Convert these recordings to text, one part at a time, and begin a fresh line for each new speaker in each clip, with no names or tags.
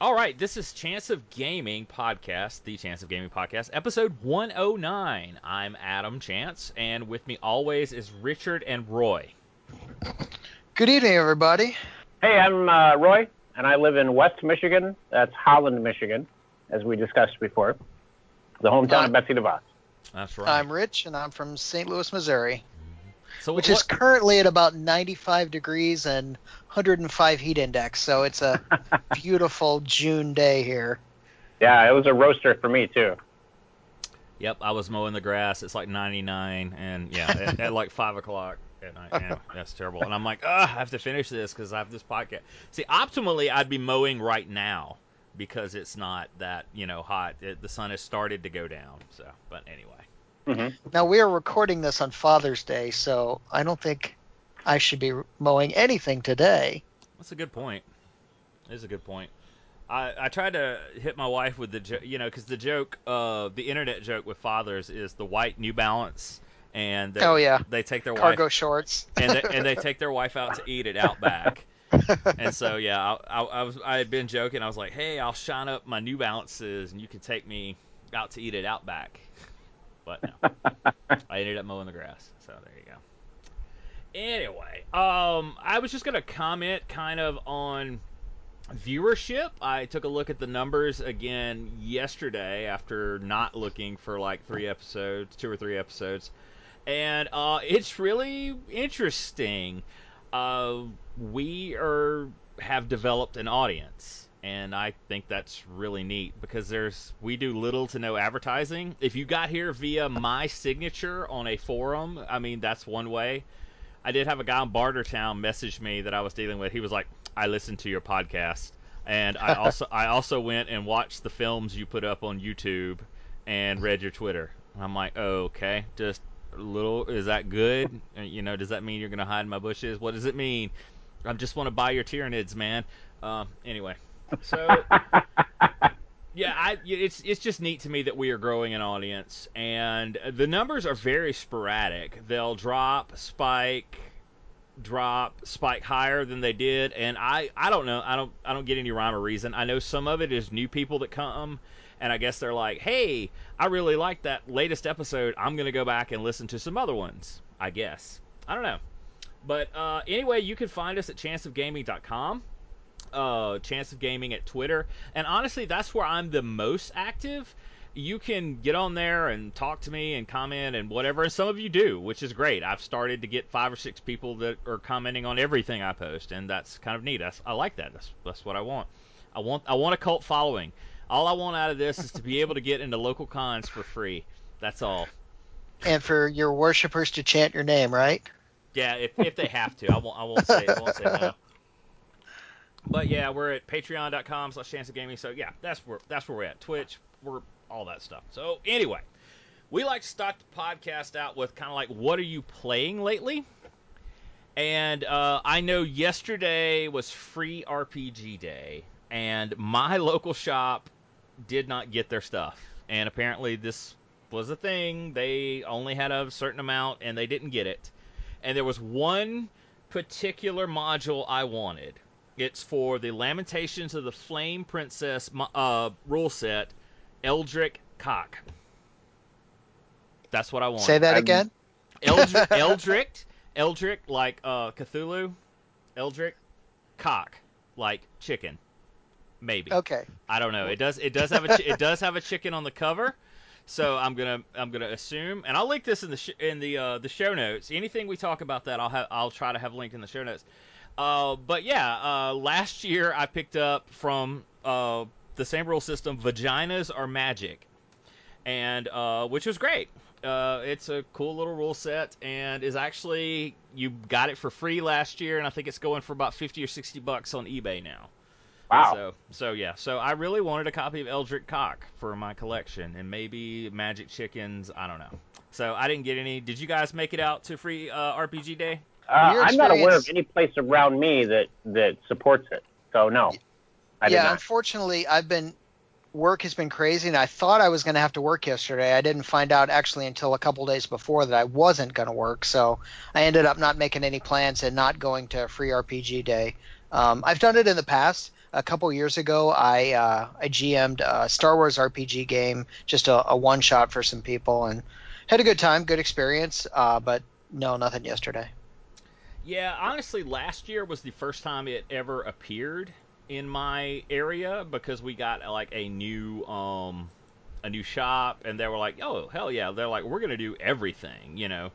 All right, this is Chance of Gaming podcast, the Chance of Gaming podcast, episode 109. I'm Adam Chance, and with me always is Richard and Roy.
Good evening, everybody.
Hey, I'm uh, Roy, and I live in West Michigan. That's Holland, Michigan, as we discussed before, the hometown
Uh,
of Betsy DeVos.
That's right.
I'm Rich, and I'm from St. Louis, Missouri,
so
which
what,
is currently at about 95 degrees and 105 heat index. So it's a beautiful June day here.
Yeah, it was a roaster for me too.
Yep, I was mowing the grass. It's like 99, and yeah, at, at like five o'clock at night. Yeah, that's terrible. And I'm like, I have to finish this because I have this podcast. See, optimally, I'd be mowing right now because it's not that you know hot. It, the sun has started to go down. So, but anyway.
Hmm
Now we are recording this on Father's Day, so I don't think I should be mowing anything today.
That's a good point. It is a good point. I, I tried to hit my wife with the jo- you know because the joke uh the internet joke with fathers is the white New Balance and they,
Oh, yeah.
they take their
Cargo
wife
shorts.
and they, and they take their wife out to eat at Outback and so yeah I, I, I was I had been joking I was like hey I'll shine up my New Balances and you can take me out to eat at Outback but no I ended up mowing the grass so there you go anyway um I was just gonna comment kind of on viewership. I took a look at the numbers again yesterday after not looking for like three episodes, two or three episodes, and uh, it's really interesting. Uh, we are have developed an audience, and I think that's really neat because there's we do little to no advertising. If you got here via my signature on a forum, I mean that's one way. I did have a guy in Bartertown message me that I was dealing with. He was like, "I listened to your podcast, and I also I also went and watched the films you put up on YouTube and read your Twitter." And I'm like, oh, "Okay, just a little. Is that good? Uh, You know, does that mean you're gonna hide in my bushes? What does it mean? I just want to buy your Tyranids, man." Um, anyway, so yeah, I, it's it's just neat to me that we are growing an audience, and the numbers are very sporadic. They'll drop, spike, drop, spike higher than they did, and I I don't know. I don't I don't get any rhyme or reason. I know some of it is new people that come, and I guess they're like, hey, I really like that latest episode. I'm gonna go back and listen to some other ones. I guess I don't know, but uh, anyway, you can find us at chanceofgaming.com uh, Chance of Gaming at Twitter, and honestly, that's where I'm the most active. You can get on there and talk to me and comment and whatever, and some of you do, which is great. I've started to get five or six people that are commenting on everything I post, and that's kind of neat. That's, I like that. That's that's what I want. I want I want a cult following. All I want out of this is to be able to get into local cons for free. That's all.
And for your worshippers to chant your name, right?
Yeah, if, if they have to, I won't. I won't say. I won't say no. But yeah, we're at patreon.com slash chance of gaming. So yeah, that's where that's where we're at. Twitch, we're all that stuff. So anyway, we like to start the podcast out with kind of like what are you playing lately? And uh, I know yesterday was free RPG day, and my local shop did not get their stuff. And apparently this was a thing. They only had a certain amount, and they didn't get it. And there was one particular module I wanted. It's for the Lamentations of the Flame Princess uh, rule set, Eldritch Cock. That's what I want.
Say that
I'm-
again.
Eldritch, Eldritch, Eldritch, like uh, Cthulhu. Eldritch, cock, like chicken. Maybe.
Okay.
I don't know. It does. It does have a. Chi- it does have a chicken on the cover. So I'm gonna. I'm gonna assume, and I'll link this in the sh- in the uh, the show notes. Anything we talk about that, I'll have. I'll try to have linked in the show notes. Uh, but yeah, uh, last year I picked up from uh, the same rule system. Vaginas are magic, and uh, which was great. Uh, it's a cool little rule set, and is actually you got it for free last year, and I think it's going for about fifty or sixty bucks on eBay now.
Wow.
So, so yeah. So I really wanted a copy of Eldritch Cock for my collection, and maybe Magic Chickens. I don't know. So I didn't get any. Did you guys make it out to free uh, RPG Day?
Uh, I'm not aware of any place around me that that supports it. So no, I
yeah, unfortunately, I've been work has been crazy, and I thought I was going to have to work yesterday. I didn't find out actually until a couple days before that I wasn't going to work, so I ended up not making any plans and not going to Free RPG Day. Um, I've done it in the past. a couple years ago, I uh, I GM'd a Star Wars RPG game, just a, a one shot for some people, and had a good time, good experience. Uh, but no, nothing yesterday.
Yeah, honestly, last year was the first time it ever appeared in my area because we got like a new um a new shop and they were like, "Oh, hell yeah." They're like, "We're going to do everything, you know.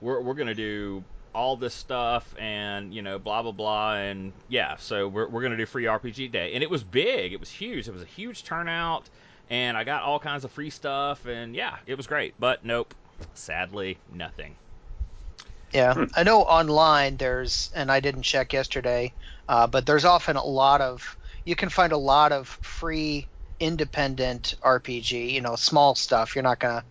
We're we're going to do all this stuff and, you know, blah blah blah and yeah, so we're we're going to do free RPG day." And it was big. It was huge. It was a huge turnout and I got all kinds of free stuff and yeah, it was great. But nope, sadly, nothing.
Yeah, I know online there's, and I didn't check yesterday, uh, but there's often a lot of, you can find a lot of free independent RPG, you know, small stuff. You're not gonna,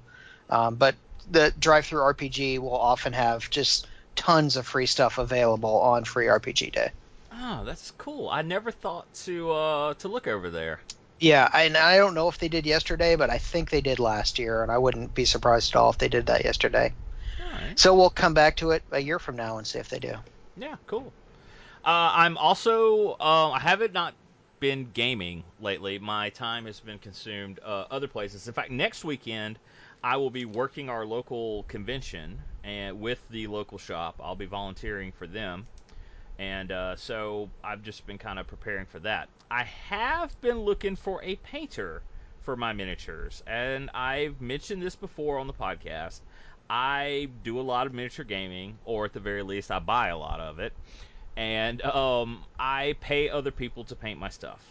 um, but the DriveThruRPG will often have just tons of free stuff available on free RPG day.
Oh, that's cool. I never thought to uh, to look over there.
Yeah, and I don't know if they did yesterday, but I think they did last year, and I wouldn't be surprised at all if they did that yesterday.
Right.
So we'll come back to it a year from now and see if they do.
Yeah, cool. Uh, I'm also uh, I haven't not been gaming lately. My time has been consumed uh, other places. In fact, next weekend I will be working our local convention and with the local shop. I'll be volunteering for them, and uh, so I've just been kind of preparing for that. I have been looking for a painter for my miniatures, and I've mentioned this before on the podcast. I do a lot of miniature gaming, or at the very least, I buy a lot of it and um, I pay other people to paint my stuff.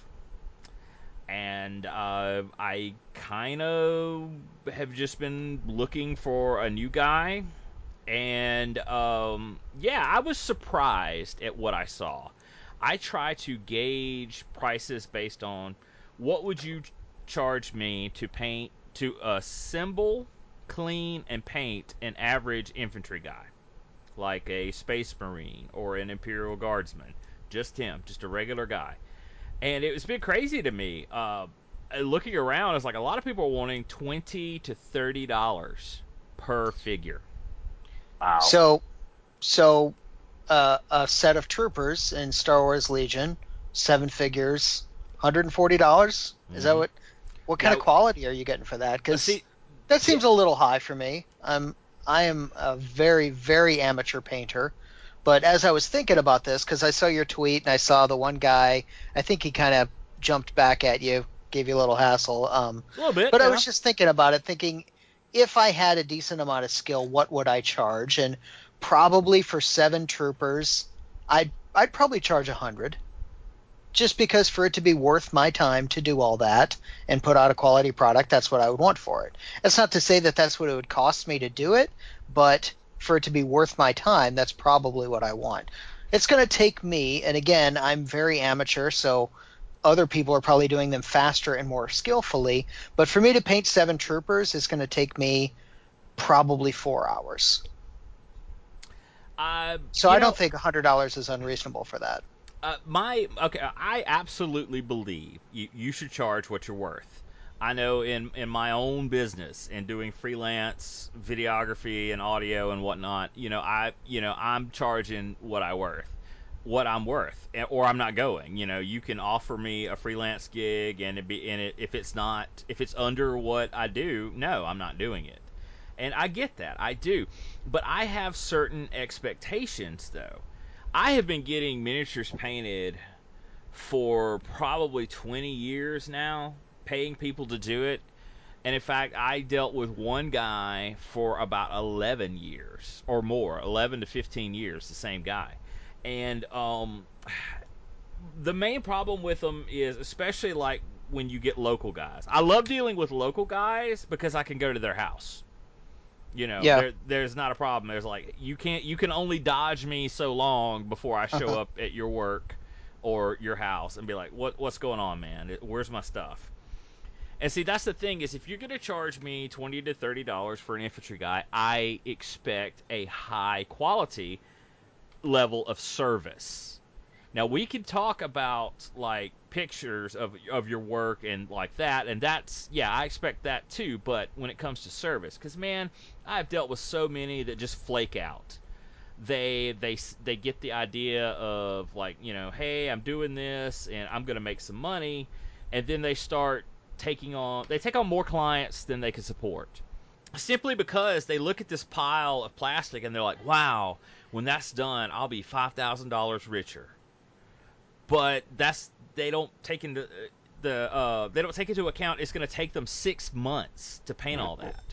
And uh, I kind of have just been looking for a new guy, and um, yeah, I was surprised at what I saw. I try to gauge prices based on what would you charge me to paint to assemble, clean, and paint an average infantry guy like a space marine or an imperial guardsman just him just a regular guy and it was a bit crazy to me uh, looking around it's like a lot of people are wanting 20 to 30 dollars per figure
Wow.
So, so uh, a set of troopers in Star Wars Legion, seven figures, hundred and forty dollars. Is that
Mhm.
what? What kind
Yeah.
of quality are you getting for that? Because
see
that seems a little high for me. I'm I am a very very amateur painter, but as I was thinking about this, because I saw your tweet and I saw the one guy, I think he kind of jumped back at you, gave you a little hassle. Um,
a little bit
but I was just thinking about it, thinking if I had a decent amount of skill, what would I charge? And probably for seven troopers, I'd I'd probably charge a hundred, just because for it to be worth my time to do all that and put out a quality product, that's what I would want for it. That's not to say that that's what it would cost me to do it, but for it to be worth my time, that's probably what I want. It's going to take me, and again, I'm very amateur, so other people are probably doing them faster and more skillfully. But for me to paint seven troopers is going to take me probably four hours.
uh,
So I
know,
don't think hundred dollars is unreasonable for that.
Uh, my okay, I absolutely believe you, you should charge what you're worth. I know in in my own business and doing freelance videography and audio and whatnot, you know, I you know I'm charging what I worth, what I'm worth, or I'm not going. You know, you can offer me a freelance gig and it be and it if it's not if it's under what I do, no, I'm not doing it. And I get that, I do, but I have certain expectations though. I have been getting miniatures painted for probably 20 years now, paying people to do it. And in fact, I dealt with one guy for about 11 years or more, 11 to 15 years, the same guy. And um, the main problem with them is, especially like when you get local guys. I love dealing with local guys because I can go to their house. You know,
Yeah.
there, there's not a problem. There's like you can't you can only dodge me so long before I show
Uh-huh.
up at your work or your house and be like, "What what's going on, man? Where's my stuff?" And see, that's the thing is if you're gonna charge me twenty to thirty dollars for an infantry guy, I expect a high quality level of service. Now we can talk about like pictures of of your work and like that, and that's yeah, I expect that too. But when it comes to service, because man, I've dealt with so many that just flake out. they they they get the idea of like you know hey i'm doing this and i'm to make some money and then they start taking on they take on more clients than they can support simply because they look at this pile of plastic and they're like wow when that's done i'll be $5000 richer but that's they don't take into the uh, they don't take into account it's going to take them six months to paint all that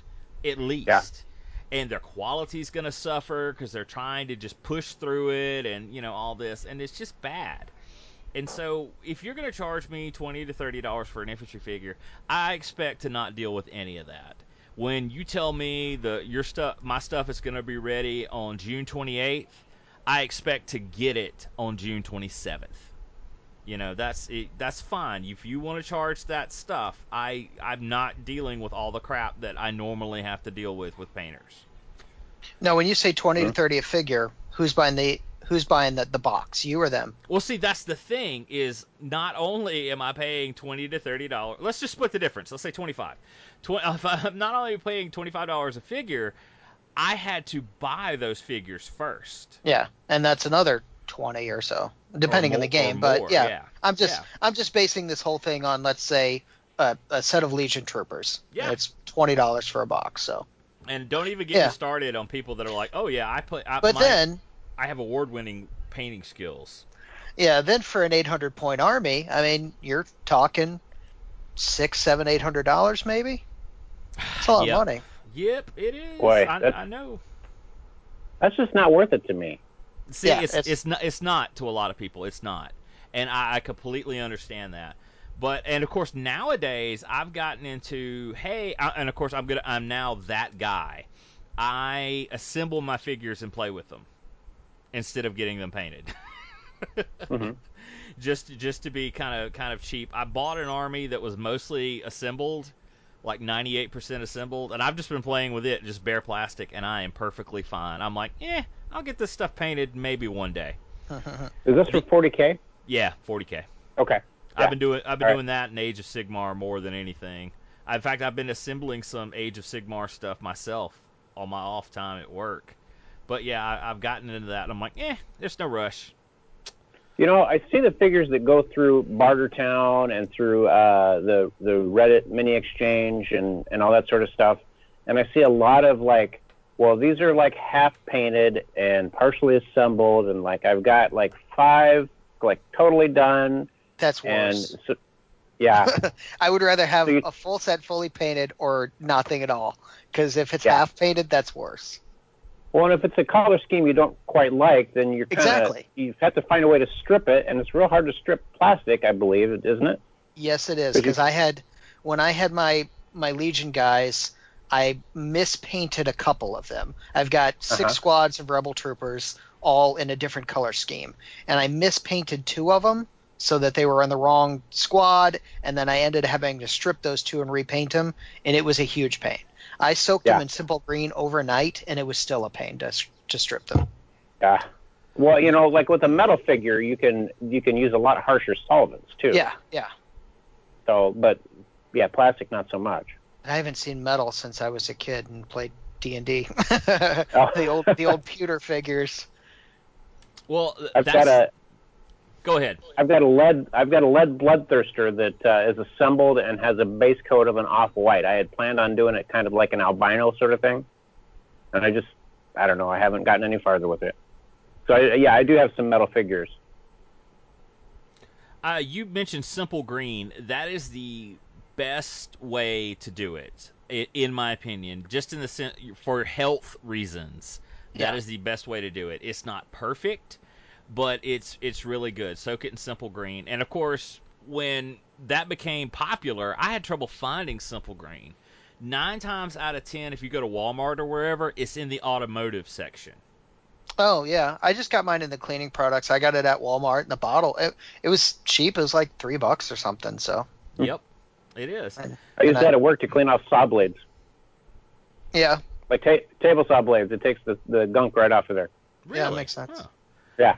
at least. And their quality's going to suffer because they're trying to just push through it and you know all this and it's just bad. And so if you're going to charge me 20 to 30 dollars for an infantry figure i expect to not deal with any of that. When you tell me the your stuff my stuff is going to be ready on june 28th i expect to get it on june 27th you know that's it, that's fine if you want to charge that stuff i i'm not dealing with all the crap that i normally have to deal with with painters
Now, when you say 20
Mhm.
to 30 a figure, who's buying the who's buying the, the box? You or them?
well see that's the thing is not only am i paying 20 to 30 dollars let's just split the difference let's say 25 Tw- if i'm not only paying 25 dollars a figure i had to buy those figures first
Yeah, and that's another 20 or so, depending
Or
on the game.
or
But
more,
yeah,
yeah
I'm just
Yeah.
I'm just basing this whole thing on let's say a, a set of Legion troopers.
Yeah.
And it's twenty dollars for a box. So,
and don't even get
Yeah.
me started on people that are like oh yeah i put I,
but
my-
then
i have award-winning painting skills
yeah, then for an 800 point army, I mean, you're talking six, seven, eight hundred dollars maybe. It's a lot
Yep.
of money.
Yep, it is.
Boy,
I, I know.
That's just not worth it to me.
See,
Yeah,
it's,
it's-
it's not it's not to a lot of people. It's not, and I, I completely understand that. But and of course nowadays I've gotten into hey, I, and of course I'm gonna I'm now that guy. I assemble my figures and play with them instead of getting them painted.
Mhm.
just just to be kind of kind of cheap. I bought an army that was mostly assembled, like 98% assembled, and I've just been playing with it, just bare plastic, and I am perfectly fine. I'm like, eh, I'll get this stuff painted maybe one day.
Is this for 40k?
Yeah, 40k.
Okay. Yeah.
I've been doing I've been
All right.
doing that in Age of Sigmar more than anything. I- In fact, I've been assembling some Age of Sigmar stuff myself on my off time at work. But yeah, I, I've gotten into that. And I'm like, eh, there's no rush.
You know, I see the figures that go through Bartertown and through uh, the the Reddit mini exchange and and all that sort of stuff, and I see a lot of like, well, these are like half painted and partially assembled, and like I've got like five like totally done,
That's worse.
so, yeah,
I would rather have
So you-
a full set fully painted or nothing at all. Because if it's
Yeah.
half painted, that's worse.
Well, and if it's a color scheme you don't quite like, then you're kind of
Exactly.
you have to find a way to strip it, and it's real hard to strip plastic, I believe, isn't it?
Yes, it is. Because I had when I had my my Legion guys, I mispainted a couple of them. I've got 6
Uh-huh.
squads of Rebel troopers, all in a different color scheme, and I mispainted two of them so that they were on the wrong squad, and then I ended up having to strip those two and repaint them, and it was a huge pain. I soaked them in simple green overnight, and it was still a pain to to strip them.
Yeah. Well, you know, like with a metal figure, you can you can use a lot harsher solvents too.
Yeah, yeah.
So, but yeah, plastic not so much.
I haven't seen metal since I was a kid and played D and D.
Oh.
The old the old pewter figures.
Well, th-
I've
that's,
got a
go ahead.
I've got a lead I've got a lead bloodthirster that uh, is assembled and has a base coat of an off white. I had planned on doing it kind of like an albino sort of thing, and I just I don't know. I haven't gotten any farther with it. So I, yeah, I do have some metal figures.
Uh, you mentioned simple green. That is the best way to do it, in my opinion. Just in the sen- for health reasons, that
Yeah.
is the best way to do it. It's not perfect, but it's it's really good. Soak it in simple green, and of course, when that became popular, I had trouble finding simple green. Nine times out of ten, if you go to Walmart or wherever, it's in the automotive section.
Oh yeah, I just got mine in the cleaning products. I got it at Walmart in the bottle. It, it was cheap. It was like three bucks or something. So
Hmm.
Yep, it is.
And-
I use that at work to clean off saw blades,
yeah,
like ta- table saw blades. It takes the, the gunk right off of there.
Really?
Yeah, it makes sense.
Huh.
Yeah.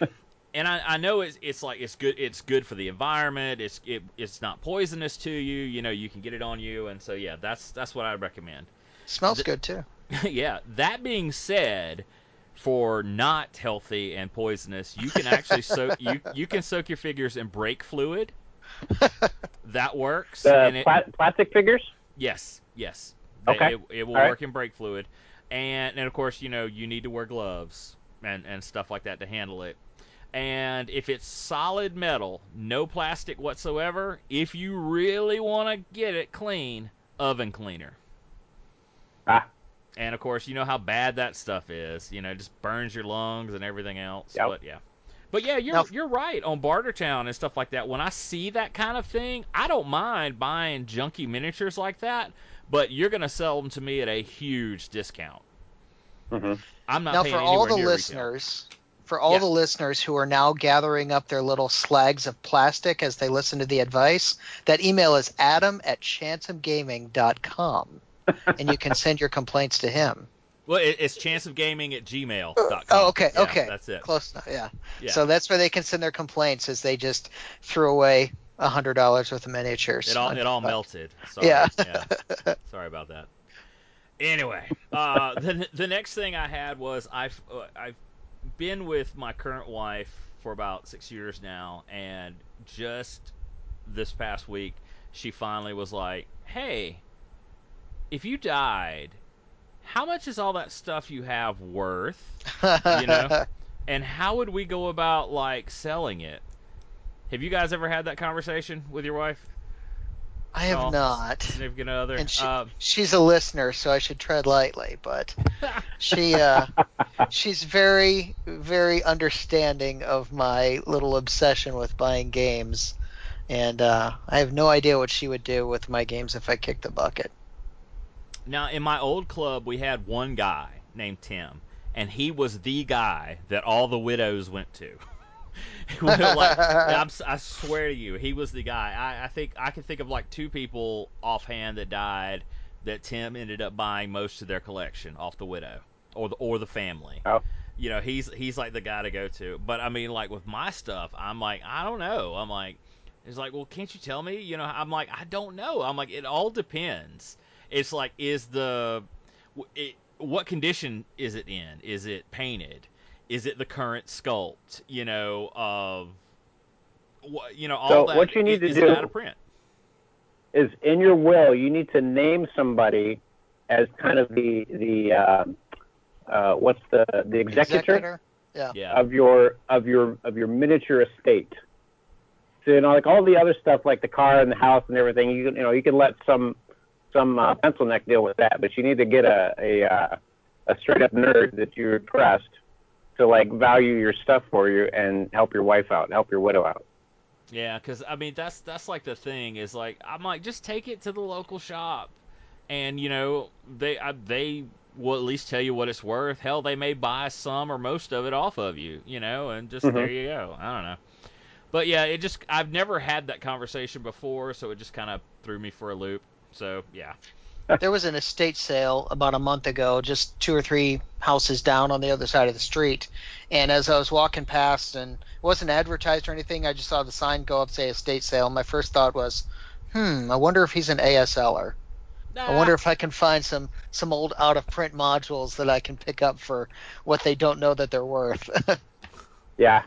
and I, I know it's it's like it's good it's good for the environment. It's it, it's not poisonous to you. You know you can get it on you, and so yeah, that's that's what I recommend.
smells
The-
good too.
yeah. That being said, for not healthy and poisonous, you can actually soak you you can soak your figures in brake fluid. That works.
The
and it-
pla- plastic figures.
Yes, yes.
Okay.
It, it will
All right.
work in brake fluid, and and of course you know you need to wear gloves and and stuff like that to handle it. And if it's solid metal, no plastic whatsoever, if you really want to get it clean, oven cleaner.
Ah.
And of course, you know how bad that stuff is. You know, it just burns your lungs and everything else.
Yep.
But yeah. But yeah, you're
Now-
you're right on Bartertown and stuff like that. When I see that kind of thing, I don't mind buying junky miniatures like that, but you're gonna sell them to me at a huge discount.
hmm
I'm not
now
paying
for all the
near retail.
listeners for all
Yeah.
the listeners who are now gathering up their little slags of plastic as they listen to the advice that email is adam at chanceofgaming.com and you can send your complaints to him
Well, it, it's chanceofgaming at gmail.com.
oh okay
Yeah,
okay
That's it.
close enough yeah.
Yeah.
so that's where they can send their complaints as they just threw away a hundred dollars worth of miniatures
It all it all melted. Sorry.
Yeah.
Sorry about that. Anyway, uh, the the next thing I had was I've uh, I've been with my current wife for about six years now, and just this past week she finally was like, "Hey, if you died, how much is all that stuff you have worth?" You know? and how would we go about like selling it? Have you guys ever had that conversation with your wife?
I have
Oh,
not.
Significant other.
And she,
Uh,
she's a listener, so I should tread lightly. But she, uh, she's very, very understanding of my little obsession with buying games, and uh, I have no idea what she would do with my games if I kicked the bucket.
Now, in my old club, we had one guy named Tim, and he was the guy that all the widows went to. Like, I swear to you, he was the guy. I, I think I can think of like two people offhand that died that Tim ended up buying most of their collection off the widow or the or the family.
Oh.
You know, he's he's like the guy to go to. But I mean, like with my stuff, I'm like, I don't know. I'm like, it's like, well, can't you tell me? You know, I'm like, I don't know. I'm like, it all depends. It's like, is the it, what condition is it in? Is it painted? Is it the current sculpt? You know, of what you know, all
So
that.
what you need to
is
do-
it out of print?
Is in your will, you need to name somebody as kind of the the uh, uh, what's the the executor,
Yeah.
of your of your of your miniature estate. So you know, like all the other stuff, like the car and the house and everything, you can you know you can let some some uh, pencil neck deal with that, but you need to get a a uh, a straight up nerd that you trust to like value your stuff for you and help your wife out, and help your widow out.
Yeah, because I mean that's that's like the thing is like I'm like just take it to the local shop, and you know they I, they will at least tell you what it's worth. Hell, they may buy some or most of it off of you, you know, and just
Mhm.
there you go. I don't know, but yeah, it just I've never had that conversation before, so it just kind of threw me for a loop. So yeah,
There was an estate sale about a month ago, just two or three houses down on the other side of the street. And as I was walking past, and it wasn't advertised or anything, I just saw the sign go up say estate sale. My first thought was, hmm, I wonder if he's an ASLer. I wonder if I can find some some old out of print modules that I can pick up for what they don't know that they're worth.
Yeah,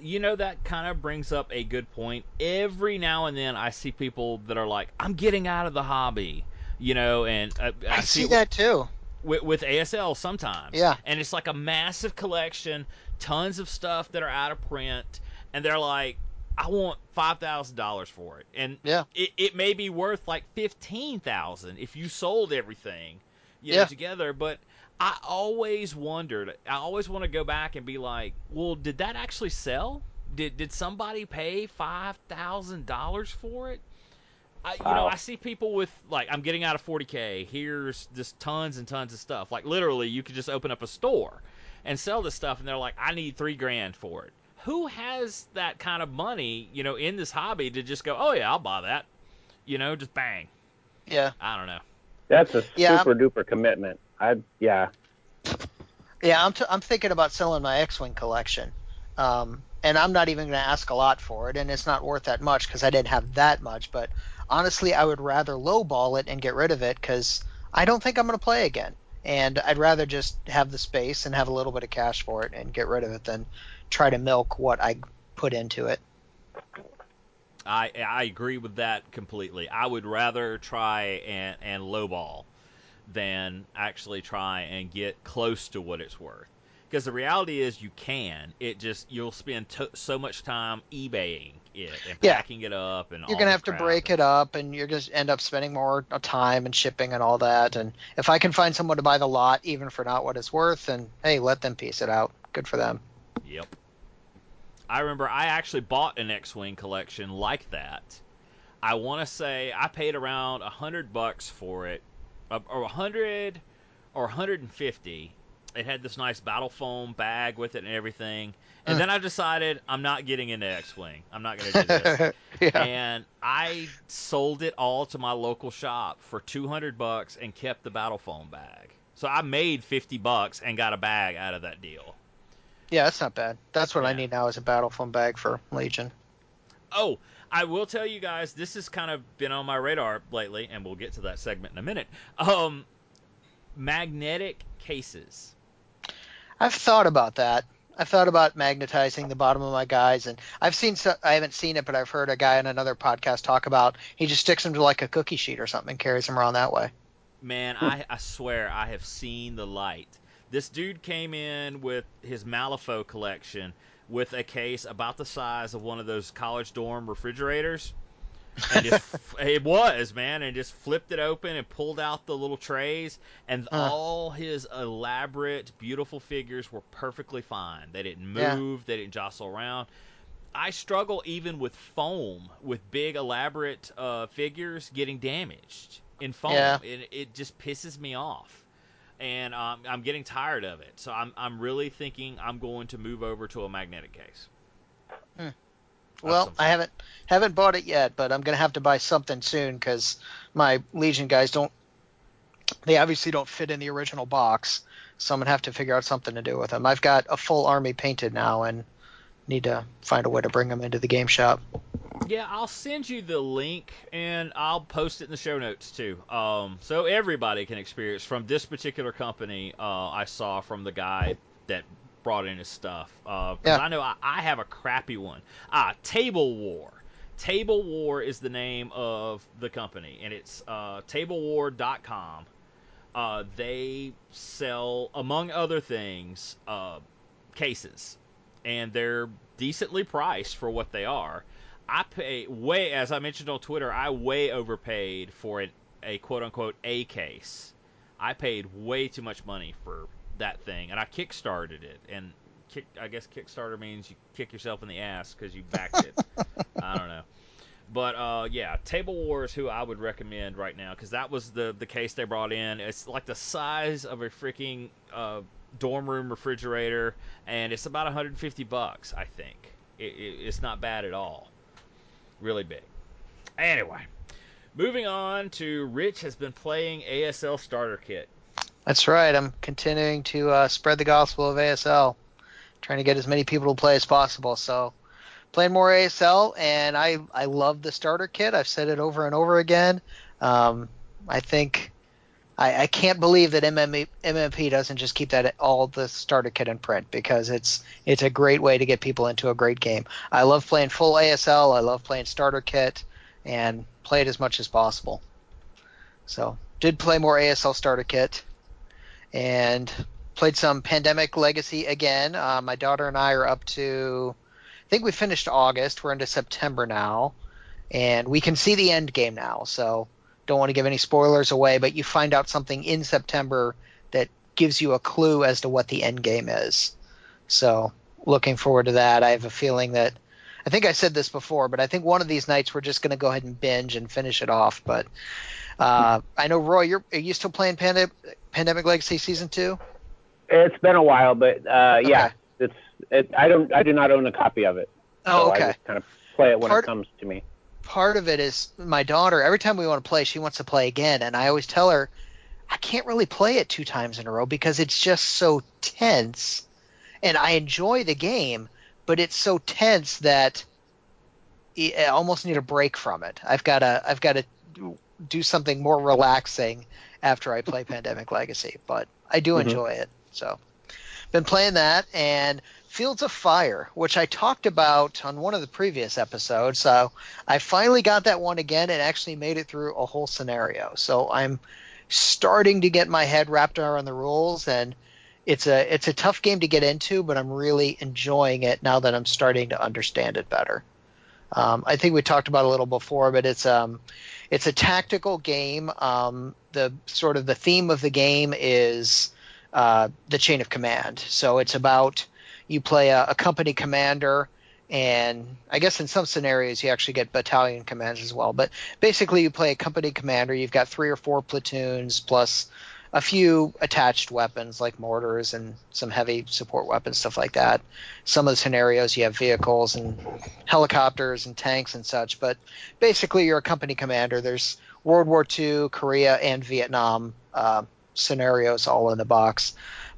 you know that kind of brings up a good point. Every now and then I see people that are like, I'm getting out of the hobby, you know, and uh,
I see
it-
that too.
with, with ASL sometimes.
Yeah.
And it's like a massive collection, tons of stuff that are out of print, and they're like, I want five thousand dollars for it, and
Yeah.
it, it may be worth like fifteen thousand if you sold everything, you know,
Yeah.
together. But I always wondered. I always want to go back and be like, well, did that actually sell? Did did somebody pay five thousand dollars for it? I, you know, I see people with like, I'm getting out of 40k. Here's just tons and tons of stuff. Like literally, you could just open up a store and sell this stuff, and they're like, I need three grand for it. Who has that kind of money, you know, in this hobby to just go, oh yeah, I'll buy that, you know, just bang.
Yeah.
I don't know.
that's a
Yeah.
super duper commitment. I yeah.
Yeah, I'm, t- I'm thinking about selling my X-wing collection, um, and I'm not even going to ask a lot for it, and it's not worth that much because I didn't have that much. But honestly, I would rather lowball it and get rid of it because I don't think I'm going to play again. and I'd rather just have the space and have a little bit of cash for it and get rid of it than try to milk what I put into it.
I I agree with that completely. I would rather try and and lowball than actually try and get close to what it's worth. Because the reality is, you can. It just you'll spend t- so much time eBaying it and
Yeah.
packing it up, and
You're gonna have to break it up, and you're gonna end up spending more time and shipping and all that. And if I can find someone to buy the lot, even for not what it's worth, and hey, let them piece it out. Good for them.
Yep. I remember I actually bought an X-wing collection like that. I want to say I paid around a hundred bucks for it, uh, or a hundred or 150. It had this nice battle foam bag with it and everything. And
Mm.
then I decided I'm not getting into X-wing. I'm not going to do this.
yeah.
and I sold it all to my local shop for 200 bucks and kept the battle foam bag. So I made 50 bucks and got a bag out of that deal.
Yeah, that's not bad. That's what I need now is a battle foam bag for Legion.
Oh, I will tell you guys, this has kind of been on my radar lately, and we'll get to that segment in a minute. Um, magnetic cases.
I've thought about that. I've thought about magnetizing the bottom of my guys, and I've seen. So, I haven't seen it, but I've heard a guy on another podcast talk about. He just sticks them to like a cookie sheet or something, and carries them around that way.
Man, I, I swear I have seen the light. This dude came in with his Malifaux collection with a case about the size of one of those college dorm refrigerators. And just, it was, man, and just flipped it open and pulled out the little trays, and
Huh.
all his elaborate, beautiful figures were perfectly fine. They didn't
Yeah.
move, they didn't jostle around. I struggle even with foam, with big, elaborate uh, figures getting damaged in foam.
Yeah.
It, it just pisses me off. And um, I'm getting tired of it. So I'm, I'm really thinking I'm going to move over to a magnetic case.
Well, I haven't haven't bought it yet, but I'm gonna have to buy something soon because my Legion guys don't. They obviously don't fit in the original box, so I'm gonna have to figure out something to do with them. I've got a full army painted now, and need to find a way to bring them into the game shop.
Yeah, I'll send you the link and I'll post it in the show notes too. Um, so everybody can experience from this particular company. Uh, I saw from the guy that brought in his stuff. Uh
Yeah.
I know I, I have a crappy one. Ah, Table War. Table War is the name of the company, and it's uh, TableWar.com. Uh, they sell, among other things, uh, cases, and they're decently priced for what they are. I pay way, as I mentioned on Twitter, I way overpaid for an, a quote unquote A case. I paid way too much money for that thing, and I kickstarted it. And kick, I guess Kickstarter means you kick yourself in the ass because you backed it. I don't know. But uh, yeah, Table War is who I would recommend right now because that was the the case they brought in. It's like the size of a freaking uh, dorm room refrigerator, and it's about 150 bucks. I think it, it, it's not bad at all. Really big. Anyway, moving on to Rich has been playing ASL Starter Kit.
That's right. I'm continuing to uh, spread the gospel of ASL, trying to get as many people to play as possible. So, playing more ASL, and I I love the starter kit. I've said it over and over again. Um, I think I, I can't believe that MMP, doesn't just keep that all the starter kit in print because it's it's a great way to get people into a great game. I love playing full ASL. I love playing starter kit, and play it as much as possible. So, did play more ASL starter kit and played some Pandemic Legacy again. Uh, my daughter and I are up to, I think we finished August. We're into September now, and we can see the end game now. So don't want to give any spoilers away, but you find out something in September that gives you a clue as to what the end game is. So looking forward to that. I have a feeling that. I think I said this before, but I think one of these nights we're just going to go ahead and binge and finish it off. But uh, I know Roy, you're are you still playing Pandemic Pandemic Legacy season two?
It's been a while, but uh, yeah, it's. It, I don't. I do not own a copy of it.
Oh,
so I
okay.
just kind of play it when
Part-
it comes to me.
Part of it is my daughter. Every time we want to play, she wants to play again, and I always tell her I can't really play it two times in a row because it's just so tense. And I enjoy the game, but it's so tense that I almost need a break from it. I've got to. I've got to do something more relaxing after I play Pandemic Legacy, but I do
Mhm.
enjoy it. So, been playing that and Fields of Fire, which I talked about on one of the previous episodes. So I finally got that one again and actually made it through a whole scenario. So I'm starting to get my head wrapped around the rules and it's a it's a tough game to get into, but I'm really enjoying it now that I'm starting to understand it better. Um, I think we talked about a little before, but it's um, it's a tactical game. Um, the sort of the theme of the game is uh, the chain of command. So it's about you play a, a company commander, and I guess in some scenarios you actually get battalion commands as well. But basically, you play a company commander. You've got three or four platoons plus a few attached weapons like mortars and some heavy support weapons, stuff like that. Some of the scenarios you have vehicles and helicopters and tanks and such, but basically you're a company commander. There's World War II, Korea, and Vietnam uh, scenarios all in the box.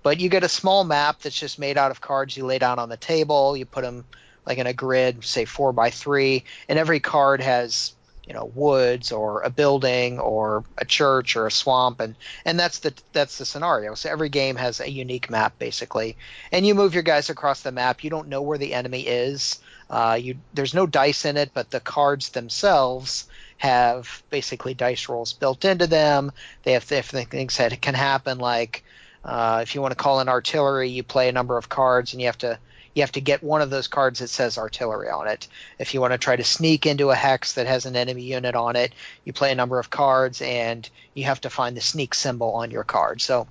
But you get a small map that's just made out of cards you lay down on the table. You put them like in a grid, say four by three, and every card has you know woods or a building or a church or a swamp and and that's the that's the scenario. So every game has a unique map basically. And you move your guys across the map. You don't know where the enemy is. Uh, you there's no dice in it but the cards themselves have basically dice rolls built into them. They have different things that can happen like uh, if you want to call in artillery you play a number of cards and you have to you have to get one of those cards that says artillery on it. If you want to try to sneak into a hex that has an enemy unit on it, you play a number of cards and you have to find the sneak symbol on your card. So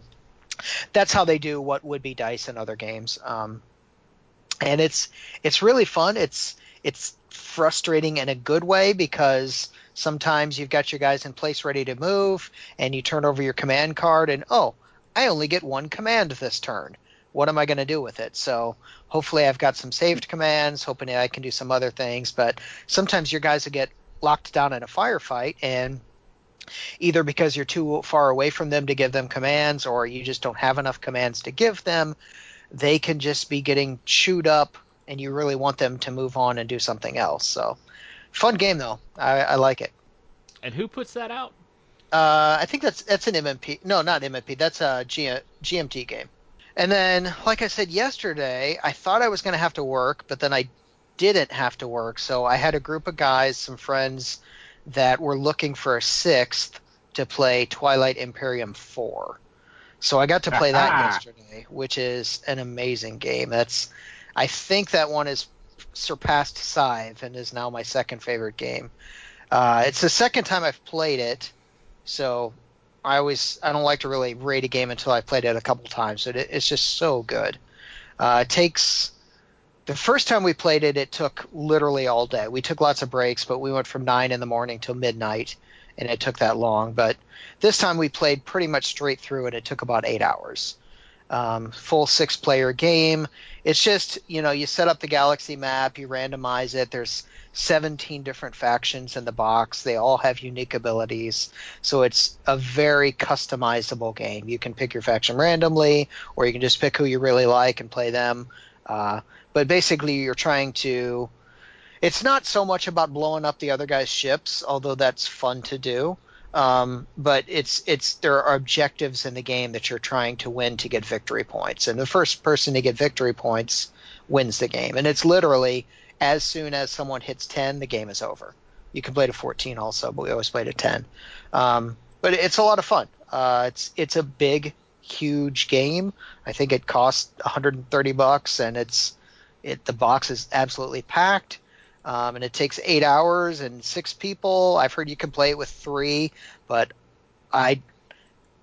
that's how they do what would be dice in other games. Um, and it's it's really fun. It's it's frustrating in a good way because sometimes you've got your guys in place ready to move and you turn over your command card and oh, I only get one command this turn. What am I going to do with it? So hopefully I've got some saved commands, hoping I can do some other things. But sometimes your guys will get locked down in a firefight, and either because you're too far away from them to give them commands, or you just don't have enough commands to give them, they can just be getting chewed up, and you really want them to move on and do something else. So, fun game though. I, I like it.
And who puts that out?
Uh, I think that's that's an MMP. No, not MMP. That's a G, GMT game. And then, like I said yesterday, I thought I was going to have to work, but then I didn't have to work. So I had a group of guys, some friends, that were looking for a sixth to play Twilight Imperium 4. So I got to play that yesterday, which is an amazing game. That's, I think that one has surpassed Scythe and is now my second favorite game. Uh, it's the second time I've played it, so I always I don't like to really rate a game until I've played it a couple times. It, it's just so good. Uh, it takes the first time we played it, it took literally all day. We took lots of breaks, but we went from nine in the morning till midnight, and it took that long. But this time we played pretty much straight through, and it took about eight hours. Um, full six player game. It's just you know you set up the galaxy map, you randomize it. There's 17 different factions in the box. They all have unique abilities. So it's a very customizable game. You can pick your faction randomly, or you can just pick who you really like and play them. Uh, but basically, you're trying to. It's not so much about blowing up the other guy's ships, although that's fun to do. Um, but it's it's there are objectives in the game that you're trying to win to get victory points, and the first person to get victory points wins the game. And it's literally as soon as someone hits 10, the game is over. You can play to 14 also, but we always play to 10. Um, but it's a lot of fun. Uh, it's it's a big, huge game. I think it costs 130 bucks, and it's it the box is absolutely packed. Um, and it takes eight hours and six people. I've heard you can play it with three, but I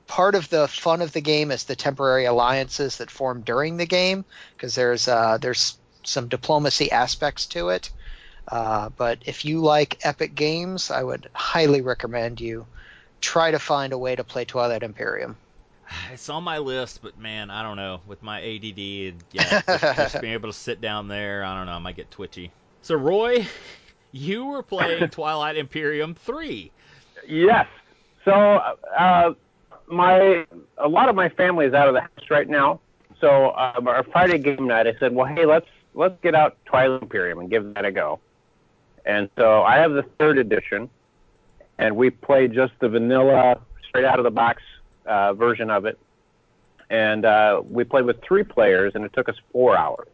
part of the fun of the game is the temporary alliances that form during the game because there's uh, there's some diplomacy aspects to it. Uh, but if you like epic games, I would highly recommend you try to find a way to play Twilight Imperium.
It's on my list, but man, I don't know. With my ADD, and yeah, just, just being able to sit down there, I don't know. I might get twitchy. So, Roy, you were playing Twilight Imperium three.
Yes. So uh, my a lot of my family is out of the house right now. So uh, our Friday game night, I said, well, hey, let's let's get out Twilight Imperium and give that a go. And so I have the third edition, and we played just the vanilla, straight out of the box uh, version of it, and uh, we played with three players, and it took us four hours.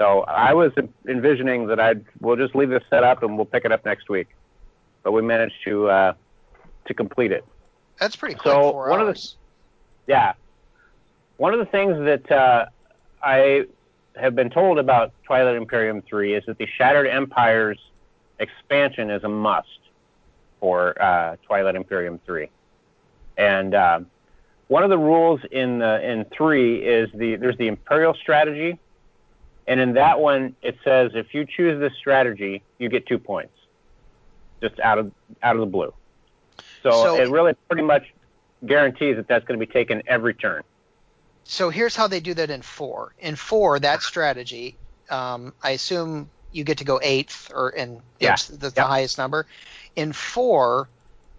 So I was envisioning that I'd we'll just leave this set up and we'll pick it up next week, but we managed to uh, to complete it.
That's pretty cool.
So, one of the- Yeah. One of the things that uh, I have been told about Twilight Imperium 3 is that the Shattered Empires expansion is a must for uh, Twilight Imperium 3. And uh, one of the rules in the, in 3 is the there's the Imperial strategy, in that one it says if you choose this strategy, you get two points, just out of out of the blue. So,
So-
it really pretty much guarantees that that's going to be taken every turn.
So here's how they do that in four. In four, that strategy, um, I assume you get to go eighth, or in
Yeah.
that's the, the
Yep.
highest number. In four,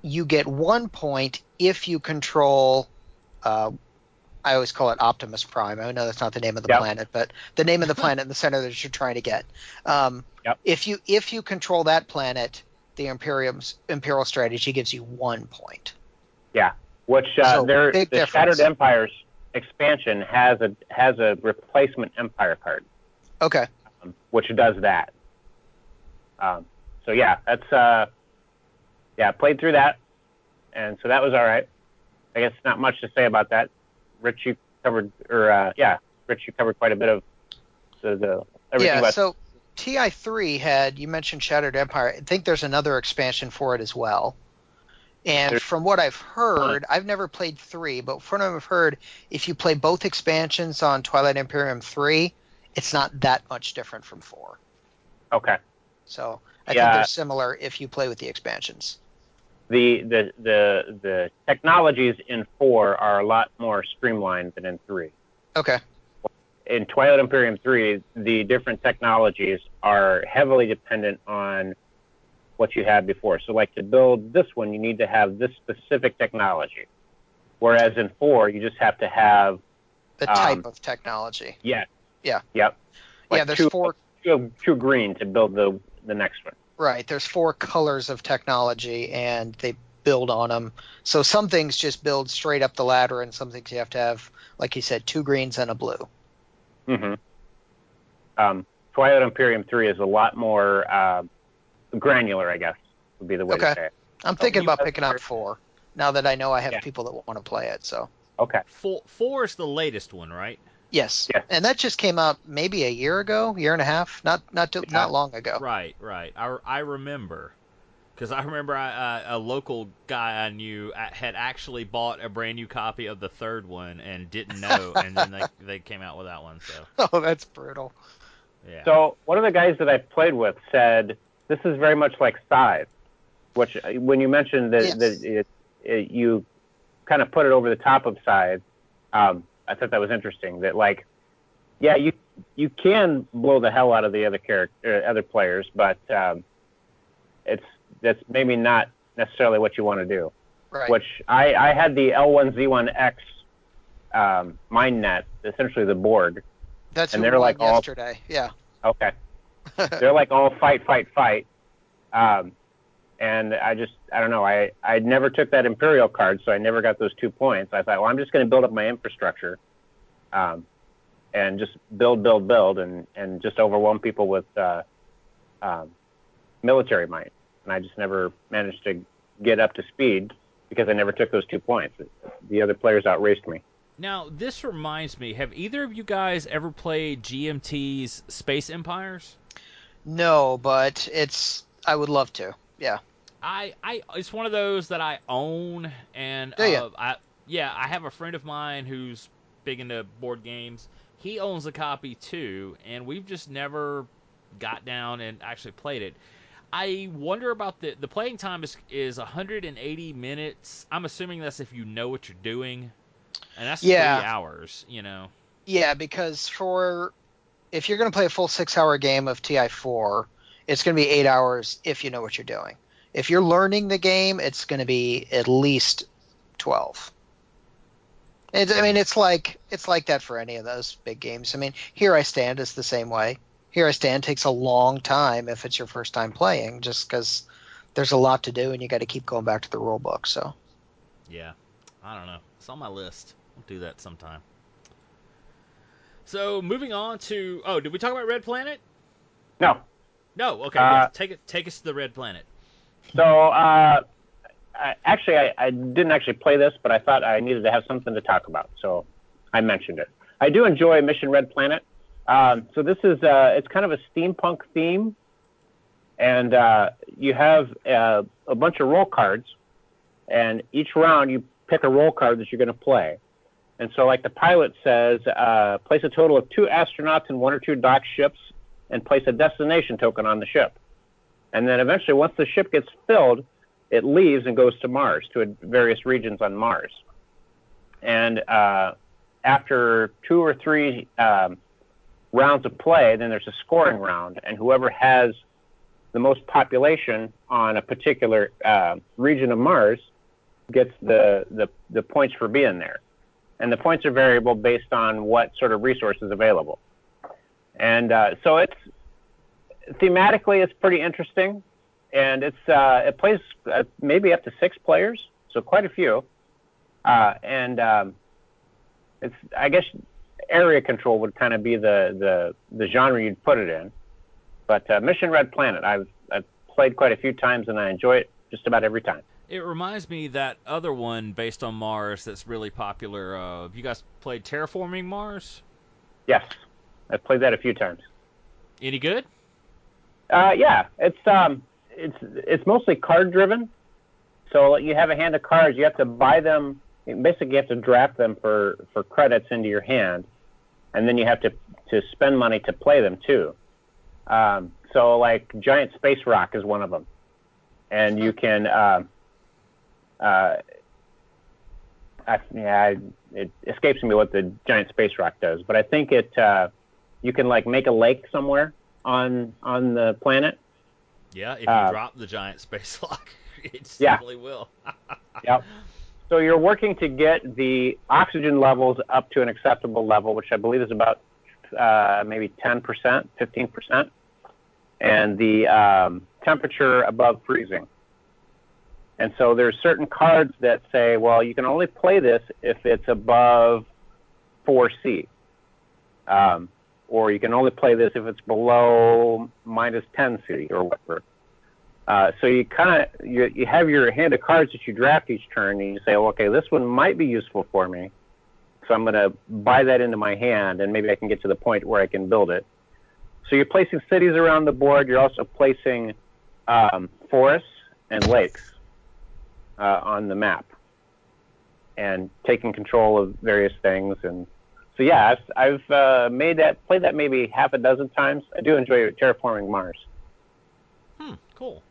you get one point if you control. Uh, I always call it Optimus Prime. I know that's not the name of the
Yep.
planet, but the name of the planet in the center that you're trying to get. Um,
Yep.
If you if you control that planet, the Imperium's Imperial strategy gives you one point.
Yeah, which uh,
So,
the
difference.
Shattered Empires expansion has a has a replacement Empire card,
Okay.
um, which does that. Um, so yeah, that's uh, yeah, played through that, and so that was all right. I guess not much to say about that. Rich, you covered, or uh, yeah, Rich, you covered quite a bit of the, the everything
yeah,
about
so TI3 had you mentioned Shattered Empire. I think there's another expansion for it as well. And
There's-
from what I've heard, I've never played three, but from what I've heard, if you play both expansions on Twilight Imperium 3, it's not that much different from four.
okay.
So I
Yeah.
think they're similar if you play with the expansions.
The, the the the technologies in four are a lot more streamlined than in three.
Okay.
in Twilight Imperium 3, the different technologies are heavily dependent on what you had before. So, like to build this one, you need to have this specific technology. Whereas in 4, you just have to have,
The
Um,
type of technology.
yeah.
Yeah.
Yep.
yeah,
Like
there's
two,
four
two, two green to build the, the next one.
Right. There's four colors of technology, and they build on them. So some things just build straight up the ladder, and some things you have to have, like you said, two greens and a blue.
Mm-hmm. Um, Twilight Imperium 3 is a lot more uh, granular, I guess, would be the way
Okay.
to say it.
I'm
So
thinking about picking up four now that I know I have
Yeah.
people that want to play it. So
Okay.
Four, four is the latest one, right?
Yes,
Yes.
and that just came out maybe a year ago, year and a half, not not too,
Yeah.
not long ago.
Right, right. I, I remember. Because I remember I, uh, a local guy I knew had actually bought a brand new copy of the third one and didn't know, and then they, they came out with that one. So,
Oh, that's brutal.
yeah.
So one of the guys that I played with said this is very much like Scythe, which uh, when you mentioned that,
Yes.
that it, it, you kind of put it over the top of Scythe, um, I thought that was interesting. That like, yeah, you you can blow the hell out of the other character, uh, other players, but um, it's that's maybe not necessarily what you want to do.
Right.
Which I, I had the L1Z1X um, mind net, essentially the Borg.
that's
and they're like all-
yesterday. Yeah.
Okay. they're like all fight, fight, fight. Um, and I just, I don't know. I, I never took that Imperial card, so I never got those two points. I thought, well, I'm just going to build up my infrastructure, um, and just build, build, build, and, and just overwhelm people with uh, um, military might. And I just never managed to get up to speed because I never took those two points. The other players outraced me.
Now, this reminds me have either of you guys ever played GMT's Space Empires?
no, but it's I would love to. Yeah.
I, I it's one of those that I own and
ya?
uh, I yeah I have a friend of mine who's big into board games. He owns a copy too, and we've just never got down and actually played it. I wonder about the the playing time is is 180 minutes. I'm assuming that's if you know what you're doing, and that's
Yeah.
three hours. You know.
Yeah, because for if you're going to play a full six hour game of TI4, it's going to be eight hours if you know what you're doing. If you're learning the game, it's going to be at least 12. It's, I mean, it's like it's like that for any of those big games. I mean, Here I Stand is the same way. Here I Stand takes a long time if it's your first time playing, just because there's a lot to do and you got to keep going back to the rule book. So
Yeah. I don't know. It's on my list. I'll do that sometime. So moving on to oh, did we talk about Red Planet?
No.
No. Okay.
Uh,
yeah, take it. Take us to the Red Planet.
So uh, I, actually, I, I didn't actually play this, but I thought I needed to have something to talk about, so I mentioned it. I do enjoy Mission Red Planet. Um, so this is uh, it's kind of a steampunk theme, and uh, you have uh, a bunch of role cards, and each round you pick a role card that you're going to play. And so, like the pilot says, uh, place a total of two astronauts in one or two dock ships, and place a destination token on the ship. And then eventually, once the ship gets filled, it leaves and goes to Mars, to various regions on Mars. And uh, after two or three um, rounds of play, then there's a scoring round, and whoever has the most population on a particular uh, region of Mars gets the, the, the points for being there. And the points are variable based on what sort of resources available. And uh, so it's thematically it's pretty interesting, and it's uh, it plays uh, maybe up to six players, so quite a few. Uh, and um, it's I guess area control would kind of be the, the the genre you'd put it in. But uh, Mission Red Planet, I've I've played quite a few times, and I enjoy it just about every time.
It reminds me that other one based on Mars that's really popular. Uh, you guys played Terraforming Mars?
Yes, I've played that a few times.
Any good?
Uh, yeah, it's um, it's it's mostly card driven. So you have a hand of cards. You have to buy them. Basically, you have to draft them for for credits into your hand, and then you have to to spend money to play them too. Um, so like giant space rock is one of them, and you can. Uh, uh, I, yeah, I, it escapes me what the giant space rock does, but I think it. Uh, you can like make a lake somewhere on on the planet.
Yeah, if you
Uh,
drop the giant space lock, it
Yeah.
simply will.
Yep. So you're working to get the oxygen levels up to an acceptable level, which I believe is about uh, maybe 10%, 15%, and the um, temperature above freezing. And so there's certain cards that say, well, you can only play this if it's above 4C. Um, or you can only play this if it's below minus 10C or whatever. Uh, so you kind of you, you have your hand of cards that you draft each turn, and you say, okay, this one might be useful for me, so I'm going to buy that into my hand, and maybe I can get to the point where I can build it. So you're placing cities around the board. You're also placing um, forests and lakes uh, on the map, and taking control of various things. And so yeah, I've, I've uh, made that played that maybe half a dozen times. I do enjoy terraforming Mars.
Hmm, cool.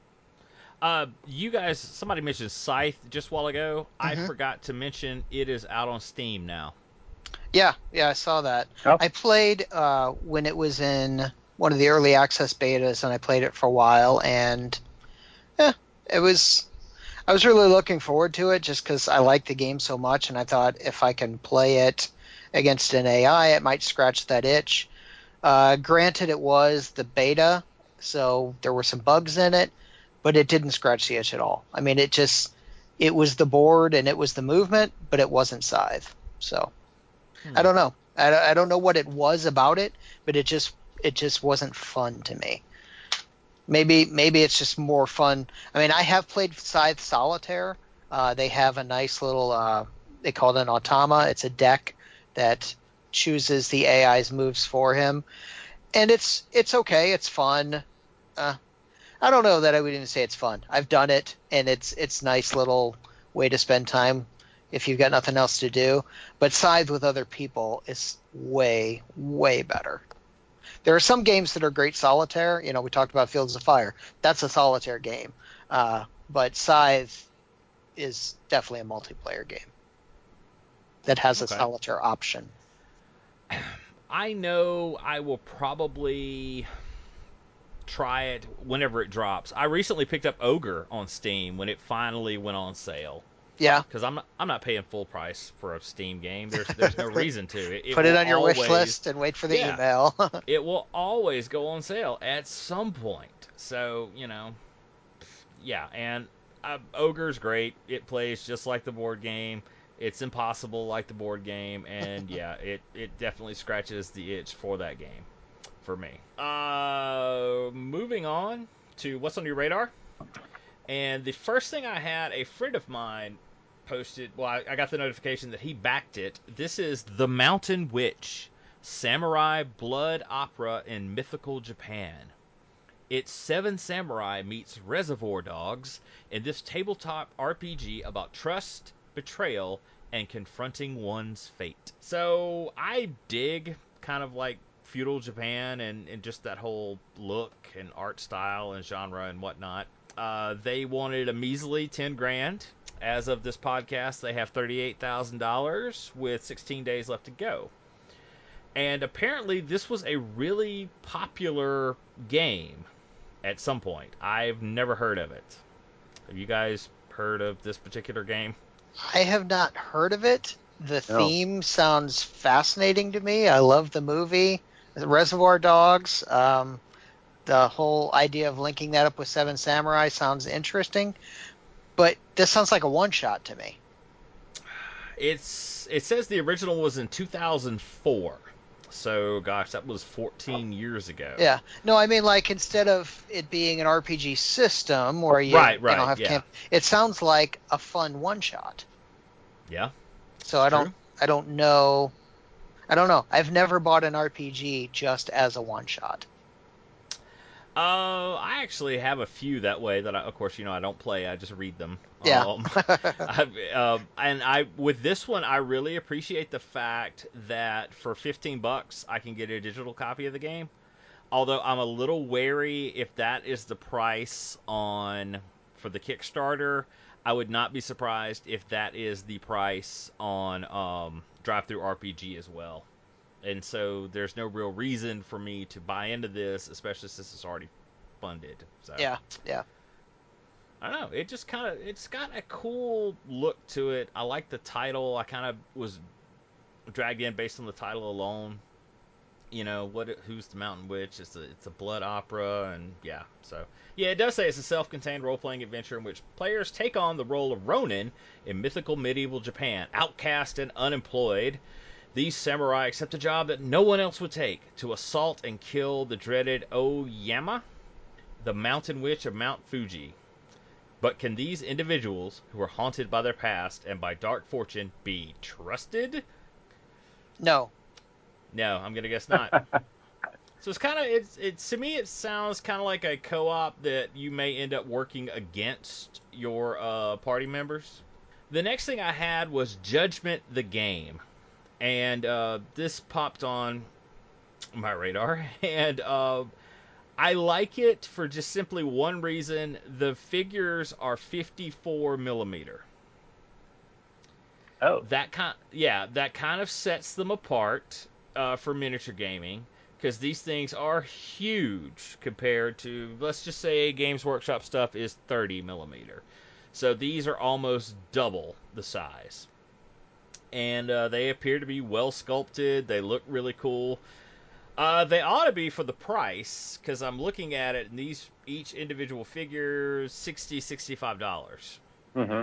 Uh, you guys, somebody mentioned Scythe just a while ago. I
Mhm.
forgot to mention it is out on Steam now.
Yeah, yeah, I saw that.
Oh.
I played uh, when it was in one of the early access betas, and I played it for a while, and yeah, it was. I was really looking forward to it just because I like the game so much, and I thought if I can play it against an AI, it might scratch that itch. Uh, granted, it was the beta, so there were some bugs in it, but it didn't scratch the itch at all. I mean, it just it was the board and it was the movement, but it wasn't Scythe. So
Hmm.
I don't know. I, I don't know what it was about it, but it just it just wasn't fun to me. Maybe maybe it's just more fun. I mean, I have played Scythe Solitaire. Uh, they have a nice little uh, they call it an automa. It's a deck that chooses the AI's moves for him, and it's it's okay. It's fun. Uh, I don't know that I would even say it's fun. I've done it, and it's it's nice little way to spend time if you've got nothing else to do. But Scythe with other people is way way better. There are some games that are great solitaire. You know, we talked about Fields of Fire. That's a solitaire game. Uh, but Scythe is definitely a multiplayer game that has
Okay.
a solitaire option.
I know I will probably try it whenever it drops. I recently picked up Ogre on Steam when it finally went on sale
Yeah,
because I'm not, I'm not paying full price for a Steam game. There's there's no reason to. It,
put it on your wish list and wait for the
Yeah.
email.
It will always go on sale at some point. So you know, yeah, and uh, Ogre's great. It plays just like the board game. It's impossible like the board game, and yeah, it, it definitely scratches the itch for that game for me. Uh, moving on to what's on your radar. And the first thing I had, a friend of mine posted, well, I, I got the notification that he backed it. This is The Mountain Witch Samurai Blood Opera in Mythical Japan. It's Seven Samurai meets Reservoir Dogs in this tabletop RPG about trust, betrayal, and confronting one's fate. So I dig kind of like feudal Japan and, and just that whole look and art style and genre and whatnot. Uh, they wanted a measly 10 grand. As of this podcast, they have $38,000 with 16 days left to go. And apparently, this was a really popular game at some point. I've never heard of it. Have you guys heard of this particular game?
I have not heard of it. The
No.
theme sounds fascinating to me. I love the movie, the Reservoir Dogs. Um, the whole idea of linking that up with Seven Samurai sounds interesting, but this sounds like a one shot to me.
It's it says the original was in 2004. So gosh, that was 14 years ago.
Yeah, no, I mean like instead of it being an RPG system where you,
Right,
you
right,
know, have
yeah.
camp, it sounds like a fun one shot.
Yeah.
So I
True.
don't, I don't know, I don't know. I've never bought an RPG just as a one shot.
Uh, I actually have a few that way that I, of course, you know, I don't play. I just read them.
Yeah.
Um, I, uh, and I with this one, I really appreciate the fact that for 15 bucks, I can get a digital copy of the game. Although I'm a little wary if that is the price on for the Kickstarter. I would not be surprised if that is the price on um, DriveThruRPG as well. And so there's no real reason for me to buy into this, especially since it's already funded. So
yeah, yeah.
I don't know. It just kind of it's got a cool look to it. I like the title. I kind of was dragged in based on the title alone. You know what? Who's the Mountain Witch? It's a it's a blood opera, and yeah. So yeah, it does say it's a self-contained role-playing adventure in which players take on the role of Ronin in mythical medieval Japan, outcast and unemployed. These samurai accept a job that no one else would take to assault and kill the dreaded Oyama, the mountain witch of Mount Fuji. But can these individuals, who are haunted by their past and by dark fortune, be trusted?
No,
No, I'm gonna guess not. so it's kind of it's it's to me it sounds kind of like a co-op that you may end up working against your uh, party members. The next thing I had was Judgment the Game, and uh, this popped on my radar, and uh, I like it for just simply one reason: the figures are 54 millimeter.
Oh,
that kind yeah that kind of sets them apart uh, for miniature gaming because these things are huge compared to let's just say games workshop stuff is 30 millimeter. So these are almost double the size. And uh, they appear to be well sculpted. They look really cool uh, they ought to be for the price because i'm looking at it and these each individual figure 60 65 dollars
hmm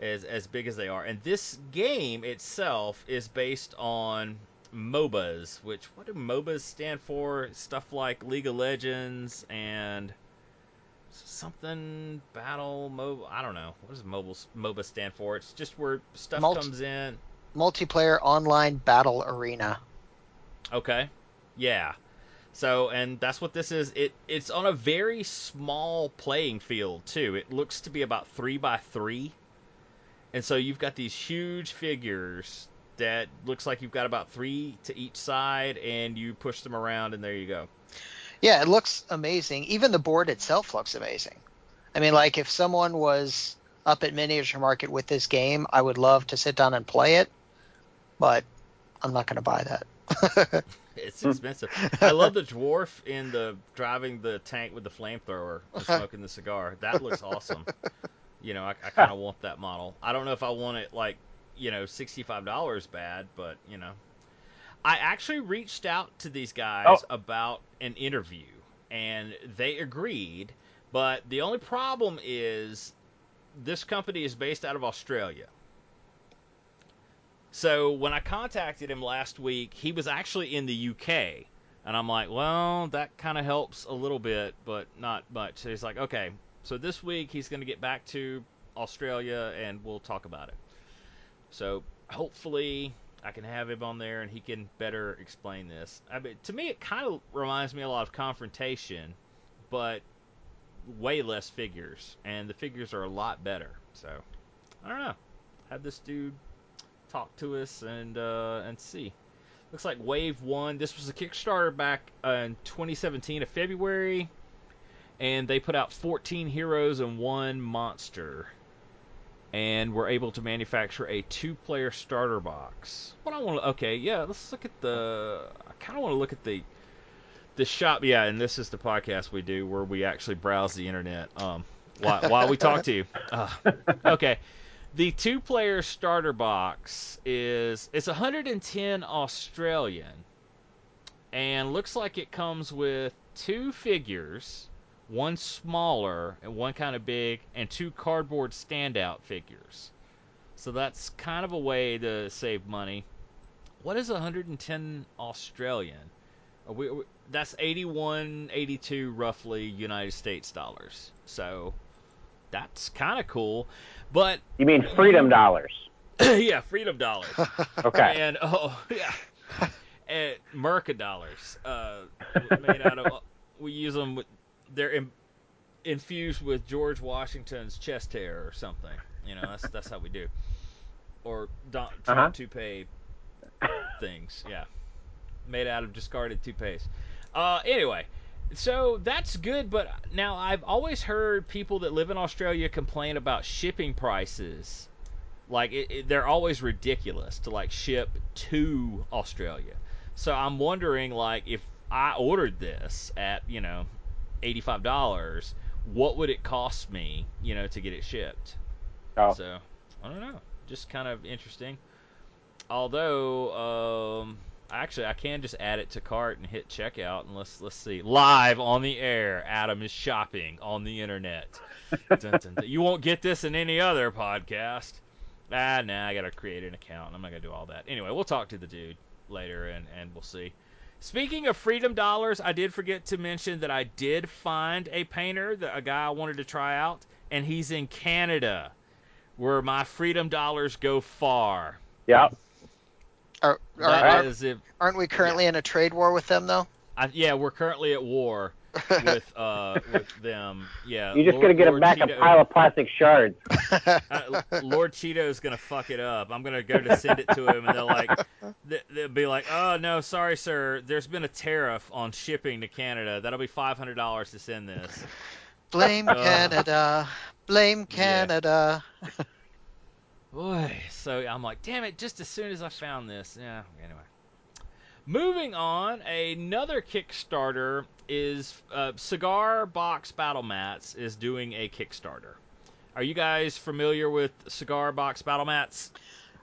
as as big as they are. And this game itself is based on MOBAs, which what do MOBAs stand for? Stuff like League of Legends and something battle MOBA. I don't know. What does mobile MOBA stand for? It's just where stuff
Multi-
comes in.
multiplayer online battle arena.
Okay. Yeah. So and that's what this is. It it's on a very small playing field too. It looks to be about three by three. And so you've got these huge figures that looks like you've got about three to each side and you push them around and there you go.
Yeah, it looks amazing. Even the board itself looks amazing. I mean, like if someone was up at Miniature Market with this game, I would love to sit down and play it, but I'm not going to buy that.
It's expensive. I love the dwarf in the driving the tank with the flamethrower smoking the cigar. That looks awesome. You know, I, I kind of want that model. I don't know if I want it like, you know, sixty-five dollars bad, but you know, I actually reached out to these guys
Oh.
about an interview, and they agreed. But the only problem is, this company is based out of Australia. So when I contacted him last week, he was actually in the UK. And I'm like, well, that kind of helps a little bit, but not much. So he's like, okay. So this week he's going to get back to Australia and we'll talk about it. So hopefully I can have him on there and he can better explain this. I mean, to me, it kind of reminds me a lot of confrontation, but way less figures, and the figures are a lot better. So I don't know. Have this dude talk to us and uh, and see. Looks like Wave One. This was a Kickstarter back uh, in 2017 of February, and they put out 14 heroes and one monster, and were able to manufacture a two-player starter box. What I want to okay, yeah, let's look at the. I kind of want to look at the the shop. Yeah, and this is the podcast we do where we actually browse the internet um, while, while we talk to you. Uh, okay the two player starter box is it's 110 Australian and looks like it comes with two figures, one smaller and one kind of big and two cardboard standout figures. So that's kind of a way to save money. What is 110 Australian? We, that's 81 82 roughly United States dollars. So that's kind of cool. But
you mean freedom dollars?
yeah, freedom dollars.
okay.
And oh yeah, and Merca dollars uh, made out of. We use them. With, they're in, infused with George Washington's chest hair or something. You know, that's that's how we do. Or Don, Trump uh-huh. toupee things. Yeah, made out of discarded toupees. Uh, anyway, so that's good, but now I've always heard people that live in Australia complain about shipping prices. Like it, it, they're always ridiculous to like ship to Australia. So I'm wondering like if I ordered this at, you know, $85, what would it cost me, you know, to get it shipped?
Oh.
So, I don't know. Just kind of interesting. Although um actually I can just add it to cart and hit checkout and let's let's see live on the air. Adam is shopping on the internet. dun, dun, dun. You won't get this in any other podcast. Ah, nah, I gotta create an account. I'm not gonna do all that. Anyway, we'll talk to the dude later and and we'll see. Speaking of freedom dollars, I did forget to mention that I did find a painter, that a guy I wanted to try out, and he's in Canada, where my freedom dollars go far.
Yep.
Are, are, are if, aren't we currently yeah. in a trade war with them though?
I, yeah, we're currently at war with uh with them. Yeah.
You're just Lord, gonna get Lord back Cheeto, a pile of plastic shards.
uh, Lord Cheeto's gonna fuck it up. I'm gonna go to send it to him, and they'll like they'll be like, "Oh no, sorry, sir. There's been a tariff on shipping to Canada. That'll be five hundred dollars to send this."
Blame uh, Canada. Blame Canada. Yeah.
Boy, so I'm like, damn it! Just as soon as I found this, yeah. Anyway, moving on. Another Kickstarter is uh, Cigar Box Battle Mats is doing a Kickstarter. Are you guys familiar with Cigar Box Battle Mats?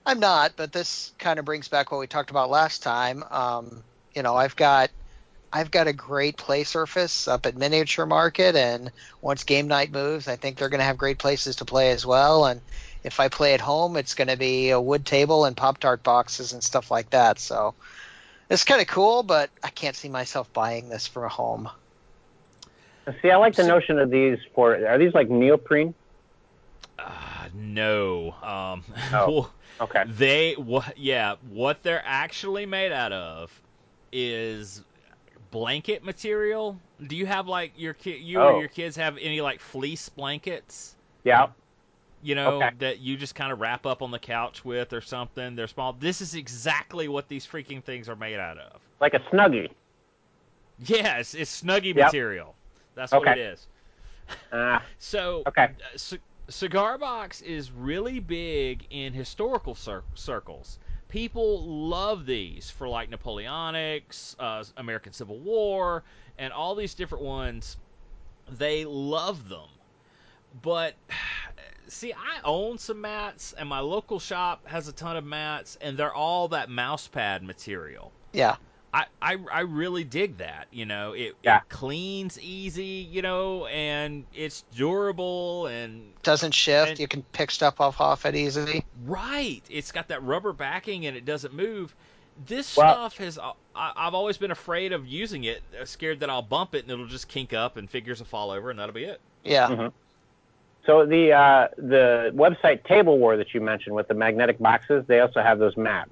I'm not, but this kind of brings back what we talked about last time. Um, you know, I've got I've got a great play surface up at Miniature Market, and once game night moves, I think they're going to have great places to play as well. And if I play at home, it's going to be a wood table and Pop Tart boxes and stuff like that. So it's kind of cool, but I can't see myself buying this for a home.
See, I like the notion of these for. Are these like neoprene?
Uh, no. Um,
oh, okay.
They, what? Yeah, what they're actually made out of is blanket material. Do you have like your kid, you oh. or your kids have any like fleece blankets?
Yeah
you know, okay. that you just kind of wrap up on the couch with or something. They're small. This is exactly what these freaking things are made out of.
Like a snuggie.
Yes, it's snuggie yep. material. That's okay. what it is.
Uh,
so,
okay.
Uh, c- Cigar Box is really big in historical cir- circles. People love these for like Napoleonics, uh, American Civil War, and all these different ones. They love them. But see, I own some mats, and my local shop has a ton of mats, and they're all that mouse pad material.
Yeah.
I, I, I really dig that. You know, it,
Yeah.
it cleans easy, you know, and it's durable and
Doesn't shift.
And-
you can pick stuff off off it easily.
right. It's got that rubber backing and it doesn't move. This
Well-
stuff has I, I've always been afraid of using it, uh, scared that I'll bump it and it'll just kink up and figures will fall over and that'll be it.
Yeah.
Mhm. So the uh, the website Table War that you mentioned with the magnetic boxes, they also have those mats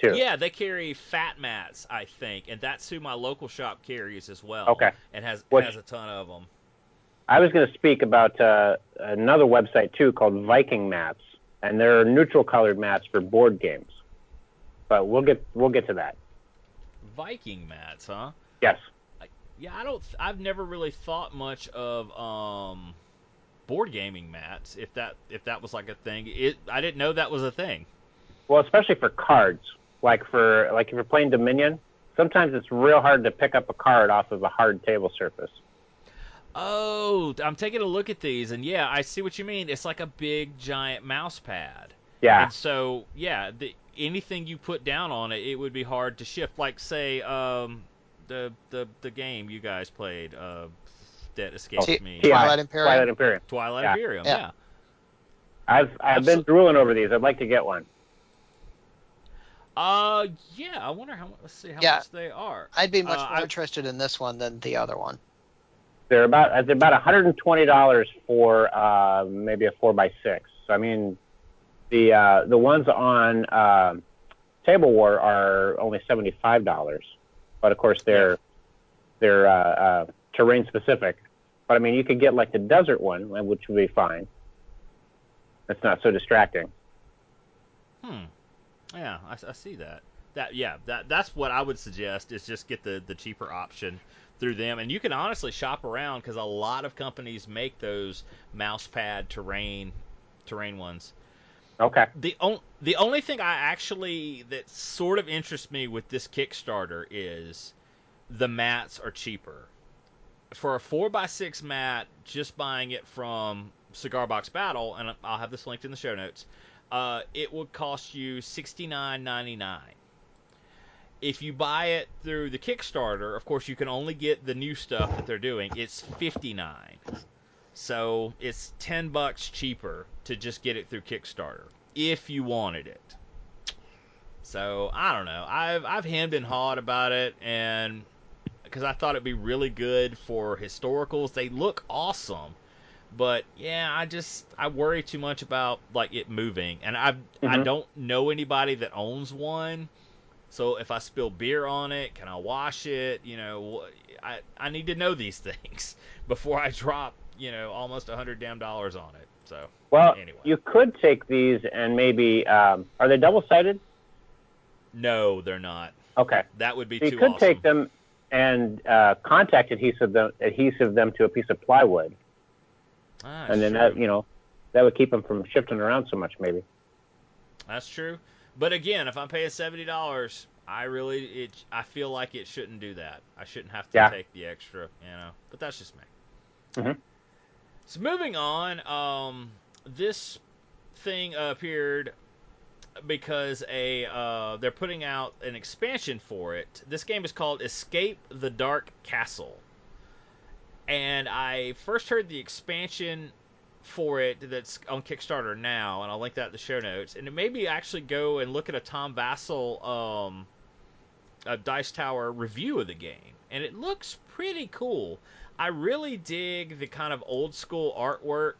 too.
Yeah, they carry fat mats, I think, and that's who my local shop carries as well.
Okay.
and has
Which-
has a ton of them.
I was going to speak about uh, another website too called Viking Mats, and they're neutral colored mats for board games. But we'll get we'll get to that.
Viking mats, huh?
Yes.
Yeah, I don't. I've never really thought much of um, board gaming mats. If that if that was like a thing, it I didn't know that was a thing.
Well, especially for cards, like for like if you're playing Dominion, sometimes it's real hard to pick up a card off of a hard table surface.
Oh, I'm taking a look at these, and yeah, I see what you mean. It's like a big giant mouse pad.
Yeah.
And so, yeah, the, anything you put down on it, it would be hard to shift. Like, say, um, the the the game you guys played, uh, that escapes
T-
me,
TI,
Twilight Imperium.
Twilight Imperium.
Twilight
Yeah.
Imperium.
Yeah.
Yeah.
I've I've been
Absol-
drooling over these. I'd like to get one.
Uh, yeah. I wonder how. mu- Let's see how
Yeah.
much they are.
I'd be much
Uh,
more
I-
interested in this one than the other one.
They're about they're about 120 dollars for uh, maybe a four by six. So I mean, the uh, the ones on uh, Table War are only 75 dollars, but of course they're they're uh, uh, terrain specific. But I mean, you could get like the desert one, which would be fine. That's not so distracting.
Hmm. Yeah, I, I see that. That yeah, that that's what I would suggest is just get the the cheaper option through them, and you can honestly shop around because a lot of companies make those mouse pad terrain terrain ones.
Okay.
The on, the only thing I actually that sort of interests me with this Kickstarter is the mats are cheaper. For a four x six mat, just buying it from Cigar Box Battle, and I'll have this linked in the show notes. Uh, it would cost you sixty nine ninety nine. If you buy it through the Kickstarter, of course you can only get the new stuff that they're doing. It's fifty nine. So it's ten bucks cheaper to just get it through Kickstarter if you wanted it. So I don't know. I've I've hemmed and hawed about it, and because I thought it'd be really good for historicals. They look awesome, but yeah, I just I worry too much about like it moving, and I I
Mhm.
don't know anybody that owns one. So if I spill beer on it, can I wash it? You know, I I need to know these things before I drop you know almost a hundred damn dollars on it. So
Well,
Anyway.
you could take these and maybe um, are they double sided?
no, they're not.
Okay.
That would be
You
too
could
awesome.
take them and uh, contact adhesive them, adhesive them to a piece of plywood,
Ah,
and then
true.
that you know that would keep them from shifting around so much. Maybe.
That's true. But again, if I'm paying seventy dollars, I really it I feel like it shouldn't do that. I shouldn't have to
Yeah.
take the extra, you know. But that's just me.
Mhm.
So moving on, um, this thing appeared because a uh, they're putting out an expansion for it. This game is called Escape the Dark Castle, and I first heard the expansion for it that's on Kickstarter now, and I'll link that in the show notes. And me actually go and look at a Tom Vasel um, a Dice Tower review of the game, and it looks pretty cool. I really dig the kind of old school artwork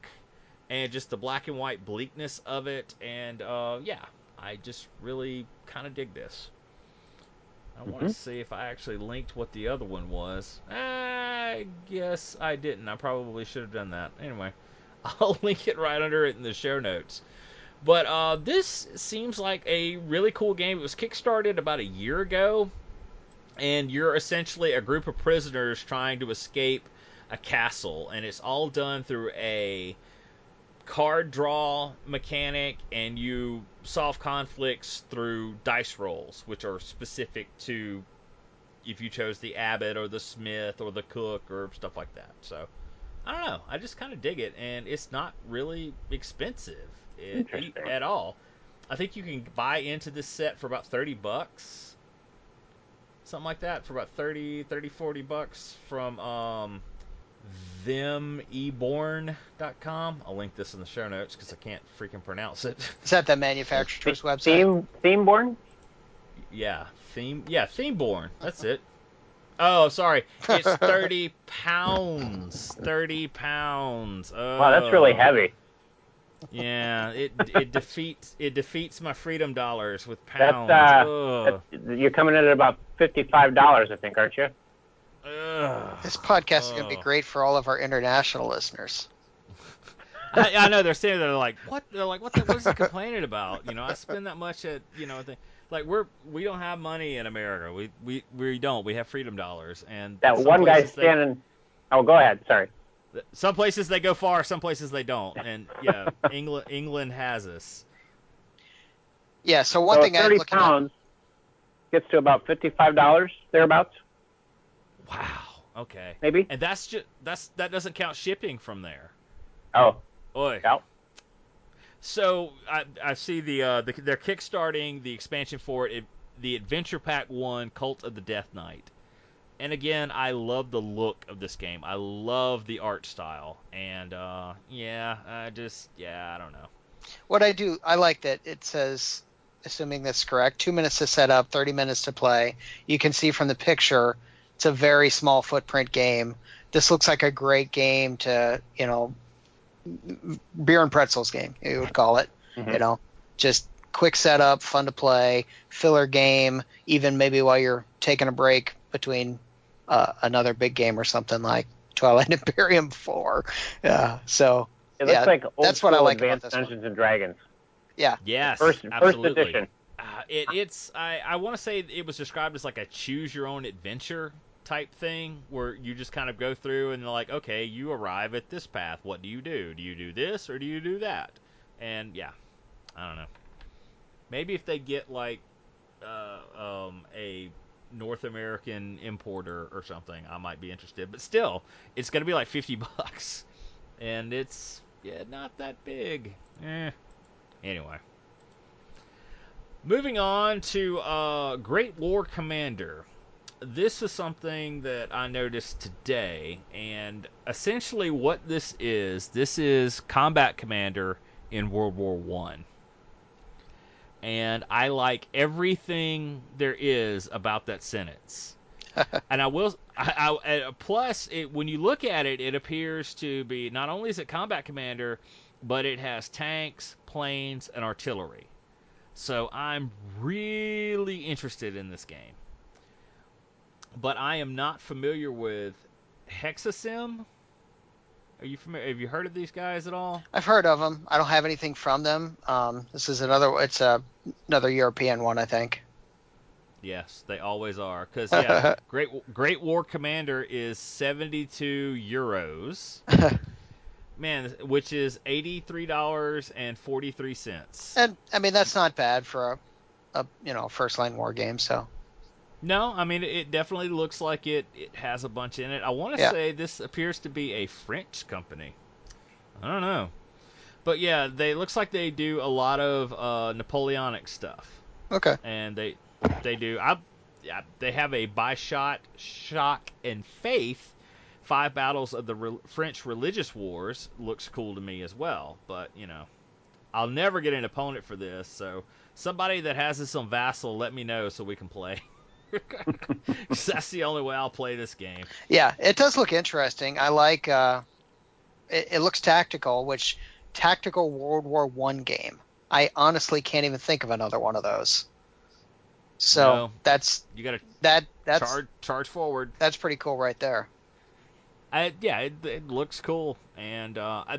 and just the black and white bleakness of it, and uh, yeah, I just really kind of dig this. I want to see if I actually linked what the other one was. I guess I didn't. I probably should have done that. Anyway, I'll link it right under it in the show notes. But uh, this seems like a really cool game. It was kickstarted about a year ago, and you're essentially a group of prisoners trying to escape a castle, and it's all done through a card draw mechanic, and you solve conflicts through dice rolls, which are specific to if you chose the abbot or the smith or the cook or stuff like that. So I don't know. I just kind of dig it, and it's not really expensive i-
Interesting.
at all. I think you can buy into this set for about thirty bucks. something like that, for about 30, 30 40 bucks from um, themeborne.com. I'll link this in the show notes because I can't freaking pronounce it.
Is that the manufacturer's website?
Theme Themeborne.
yeah, theme. Yeah, Themeborne. That's it. Oh, sorry. It's 30 pounds. 30 pounds. Oh.
Wow, that's really heavy.
Yeah, it it defeats it defeats my freedom dollars with
That's
pounds.
uh,
Ugh.
that's, you're coming in at about fifty-five dollars, I think, aren't you?
Ugh.
This podcast is going to be great for all of our international listeners.
I, I know they're standing there like what they're like what the, what is he complaining about? You know, I spend that much at you know the, like we're we don't have money in America. We we we don't. We have freedom dollars and
That one guy
places they-
standing. Oh, go ahead. Sorry.
some places they go far, some places they don't. And yeah, England England has us.
Yeah. So one
so
thing I'm
thirty
looking at.
pounds gets to about fifty-five dollars thereabouts,
Wow. Okay.
maybe.
And that's just that's that doesn't count shipping from there.
Oh,
Oi.
yeah.
So I, I see the, uh, the they're kickstarting the expansion for it, it, the Adventure Pack One: Cult of the Death Knight. And again, I love the look of this game. I love the art style, and uh, yeah, I just yeah, I don't know.
What I do, I like that it says, assuming that's correct, two minutes to set up, 30 minutes to play. You can see from the picture, it's a very small footprint game. This looks like a great game to, you know, beer and pretzels game, you would call it.
Mhm.
You know, just quick setup, fun to play, filler game, even maybe while you're taking a break between uh, another big game or something like Twilight Imperium 4. Yeah, so
It looks
Yeah,
like old
that's what I
school
like about
Advanced
this one.
Dungeons and Dragons. Yeah.
Yes,
First, first
absolutely.
edition.
Uh, it, it's I, I want to say it was described as like a choose your own adventure type thing where you just kind of go through and they're like okay you arrive at this path. What do you do? Do you do this or do you do that? And yeah I don't know. Maybe if they get like uh, um, a North American importer or something I might be interested. But still it's gonna be like 50 bucks. And it's yeah not that big. Eh. anyway. Moving on to uh, Great War Commander. This is something that I noticed today, and essentially what this is, this is Combat Commander in World War One, and I like everything there is about that sentence. and I will, I, I, plus it, when you look at it, it appears to be not only is it Combat Commander, but it has tanks, planes, and artillery. So I'm really interested in this game. But I am not familiar with Hexasim. Are you familiar? Have you heard of these guys at all?
I've heard of them. I don't have anything from them. Um, this is another. It's a another European one, I think.
Yes, they always are. Because yeah, Great Great War Commander is 72 euros. Man, which is eighty three dollars and forty three cents.
and I mean that's not bad for a, a you know first line war game. So
No, I mean it definitely looks like it. It has a bunch in it. I want to
Yeah.
say this appears to be a French company. I don't know, but yeah, they looks like they do a lot of uh, Napoleonic stuff,
okay,
and they they do. I yeah, they have a by shot, shock, and faith. Five battles of the re- French religious wars looks cool to me as well, but you know, I'll never get an opponent for this. So somebody that has this on Vassal, let me know so we can play. that's the only way I'll play this game.
yeah, it does look interesting. I like. Uh, it, it looks tactical, which tactical World War One game. I honestly can't even think of another one of those. So
No.
that's
You got to
that that's
charge charge forward.
that's pretty cool right there.
I, yeah, it, it looks cool, and uh, I,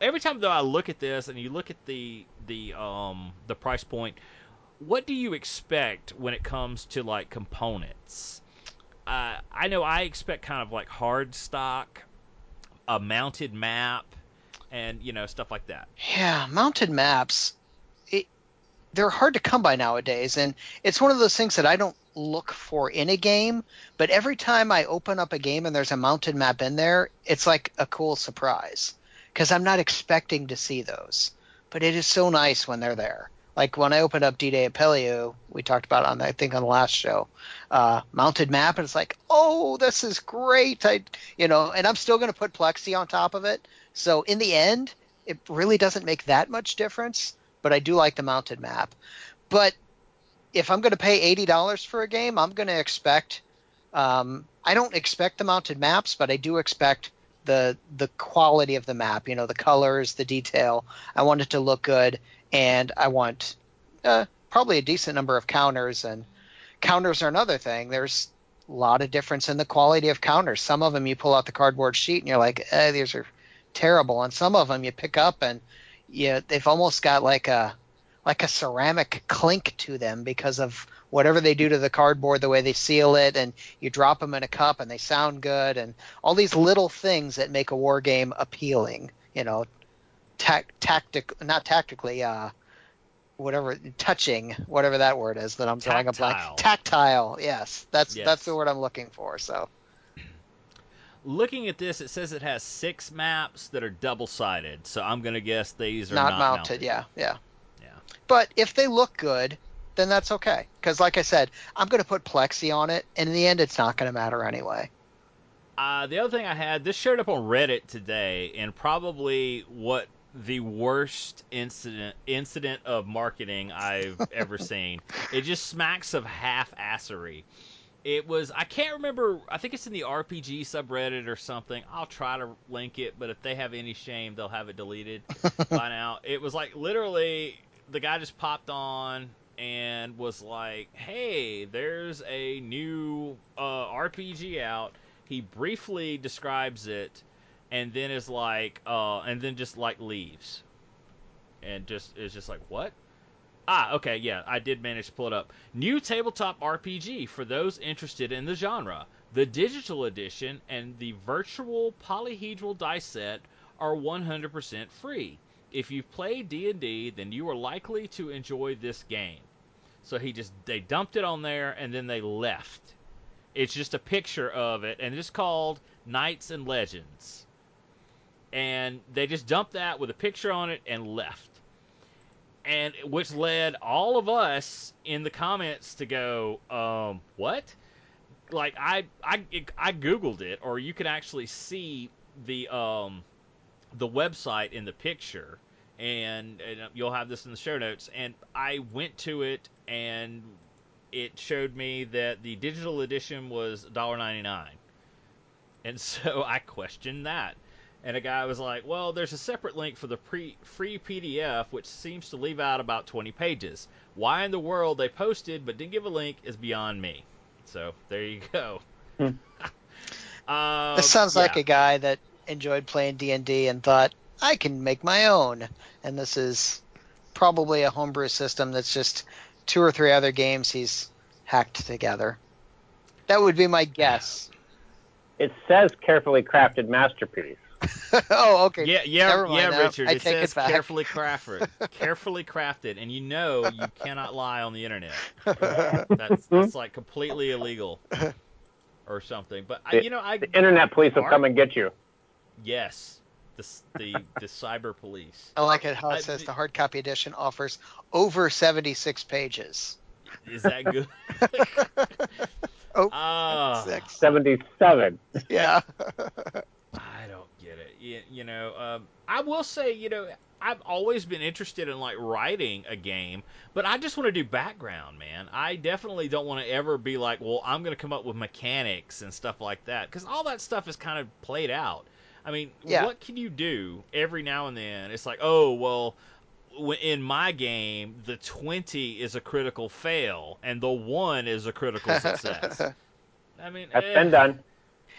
every time though I look at this and you look at the the um the price point, what do you expect when it comes to like components? Uh, I know I expect kind of like hard stock, a mounted map, and you know stuff like that.
Yeah, mounted maps. It, they're hard to come by nowadays, and it's one of those things that I don't look for in a game. But every time I open up a game and there's a mounted map in there, it's like a cool surprise because I'm not expecting to see those. But it is so nice when they're there. Like when I opened up D-Day at Peleliu, we talked about on I think on the last show. uh, mounted map, and it's like, oh, this is great. I, you know, and I'm still going to put Plexi on top of it. So in the end, it really doesn't make that much difference. But I do like the mounted map. But if I'm going to pay eighty dollars for a game, I'm going to expect. Um, I don't expect the mounted maps, but I do expect the the quality of the map. You know, the colors, the detail. I want it to look good, and I want uh, probably a decent number of counters. And counters are another thing. There's a lot of difference in the quality of counters. Some of them you pull out the cardboard sheet and you're like, eh, these are terrible. And some of them you pick up and you they've almost got like a like a ceramic clink to them because of whatever they do to the cardboard, the way they seal it, and you drop them in a cup and they sound good, and all these little things that make a war game appealing. You know, tac- tactic, not tactically, uh, whatever touching, whatever that word is that I'm drawing a blank.
Tactile.
Tactile, yes, that's
Yes.
that's the word I'm looking for. So
Looking at this, it says it has six maps that are double sided. So I'm gonna guess these are
not,
not,
mounted, yeah, yeah.
Yeah.
But if they look good, then that's okay. Because like I said, I'm going to put plexi on it, and in the end, it's not going to matter anyway.
Uh, the other thing I had, this showed up on Reddit today, and probably what the worst incident incident of marketing I've ever seen. It just smacks of half-assery. It was I can't remember. I think it's in the RPG subreddit or something. I'll try to link it, but if they have any shame, they'll have it deleted by now. It was like literally the guy just popped on and was like, "Hey, there's a new uh, RPG out." He briefly describes it, and then is like, uh, and then just like leaves, and just is just like, "What?" Ah, okay, yeah, I did manage to pull it up. New tabletop RPG for those interested in the genre. The digital edition and the virtual polyhedral dice set are 100% free. If you've played D&D, then you are likely to enjoy this game. So he just they dumped it on there and then they left. It's just a picture of it and it's called Knights and Legends. And they just dumped that with a picture on it and left and which led all of us in the comments to go, um, what? Like I I I googled it, or you can actually see the um the website in the picture, and, and you'll have this in the show notes. And I went to it, and it showed me that the digital edition was $1.99. And so I questioned that. And a guy was like, "Well, there's a separate link for the pre- free PDF, which seems to leave out about 20 pages. Why in the world they posted but didn't give a link is beyond me." So there you go.
Hmm.
uh,
This sounds like a guy that enjoyed playing D and D and thought I can make my own. And this is probably a homebrew system that's just two or three other games he's hacked together. That would be my guess.
It says carefully crafted masterpiece.
oh, okay.
Yeah, yeah,
Never mind
yeah,
that.
Richard.
I
it
take
says
it back.
carefully crafted, carefully crafted, and you know you cannot lie on the internet. That's that's like completely illegal or something. But I,
The-
you know, I
The internet police will come and get you.
Yes, the the the cyber police.
I like it how
I-
it says the hard copy edition offers over 76 pages.
Is that good?
Oh,
ah.
six.
77.
Yeah.
I get it. You, you know, um, I will say, you know, I've always been interested in like writing a game, but I just want to do background, man. I definitely don't want to ever be like, well, I'm going to come up with mechanics and stuff like that because all that stuff is kind of played out. I mean,
Yeah.
what can you do every now and then? It's like, oh, well, in my game, the 20 is a critical fail and the 1 is a critical success. I mean,
That's
eh,
been done.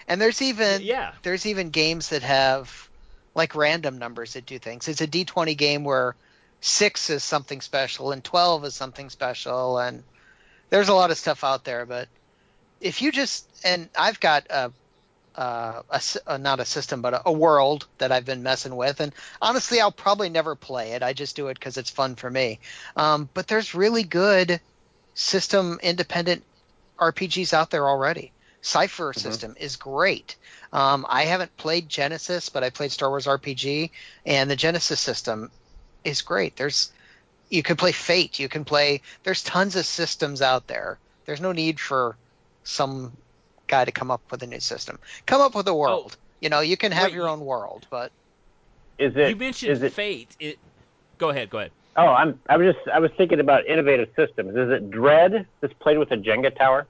And there's even
Yeah.
there's even games that have like random numbers that do things. It's a D20 game where six is something special and 12 is something special, and there's a lot of stuff out there. But if you just and I've got a, uh, a uh, not a system, but a, a world that I've been messing with, and honestly, I'll probably never play it. I just do it because it's fun for me. Um, but there's really good system independent RPGs out there already. Cipher system is great. Um, I haven't played Genesys, but I played Star Wars RPG, and the Genesys system is great. There's you can play Fate, you can play. There's tons of systems out there. There's no need for some guy to come up with a new system. Come up with a world. You know, you can have
Oh. Wait,
your own world, but
Is it?
you mentioned
is it?
Fate. It. Go ahead. Go ahead.
Oh, I'm. I was just. I was thinking about innovative systems. Is it Dread that's played with a Jenga tower?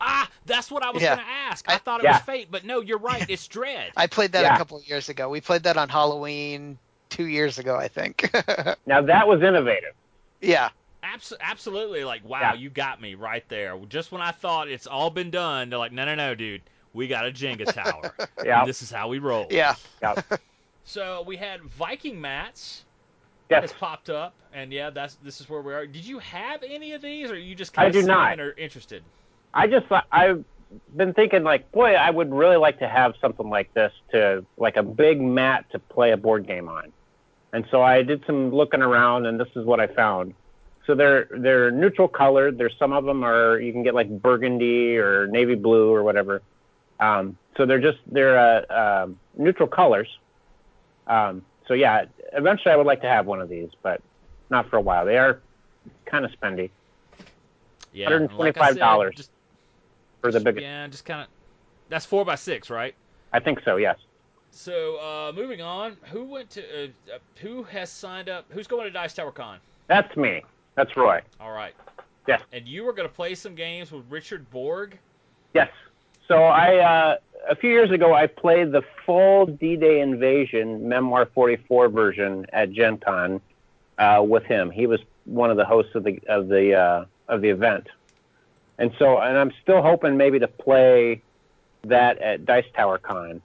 Ah, that's what I was
Yeah.
going to ask. I,
I-
thought it
Yeah.
was Fate, but no, you're right. It's Dread.
I played that
Yeah.
a couple of years ago. We played that on Halloween two years ago, I think.
Now that was innovative.
yeah.
Abs- absolutely. Like, wow,
Yeah.
you got me right there. Just when I thought it's all been done, they're like, no, no, no, dude. We got a Jenga tower.
Yeah.
This is how we roll.
Yeah.
Yeah.
So we had Viking mats
Yes.
has popped up, and yeah, that's this is where we are. Did you have any of these, or are you just
I
kind
do
of
not.
or interested?
I just. I've been thinking like, boy, I would really like to have something like this to like a big mat to play a board game on. And so I did some looking around, and this is what I found. So they're they're neutral colored. There's some of them are you can get like burgundy or navy blue or whatever. Um, so they're just they're uh, um, neutral colors. Um, so yeah, eventually I would like to have one of these, but not for a while. They are kind of spendy
Yeah, and like I said,
$125
just-
for the biggest.
Yeah, just kind of. That's four by six, right?
I think so. Yes.
So uh, moving on, who went to? Uh, uh, who has signed up? Who's going to Dice Tower Con?
That's me. That's Roy.
All right.
Yes.
And you were going to play some games with Richard Borg.
Yes. So I uh, a few years ago I played the full D-Day Invasion Memoir 44 version at Gen Con uh, with him. He was one of the hosts of the of the uh, of the event, and so and I'm still hoping maybe to play that at Dice Tower Con,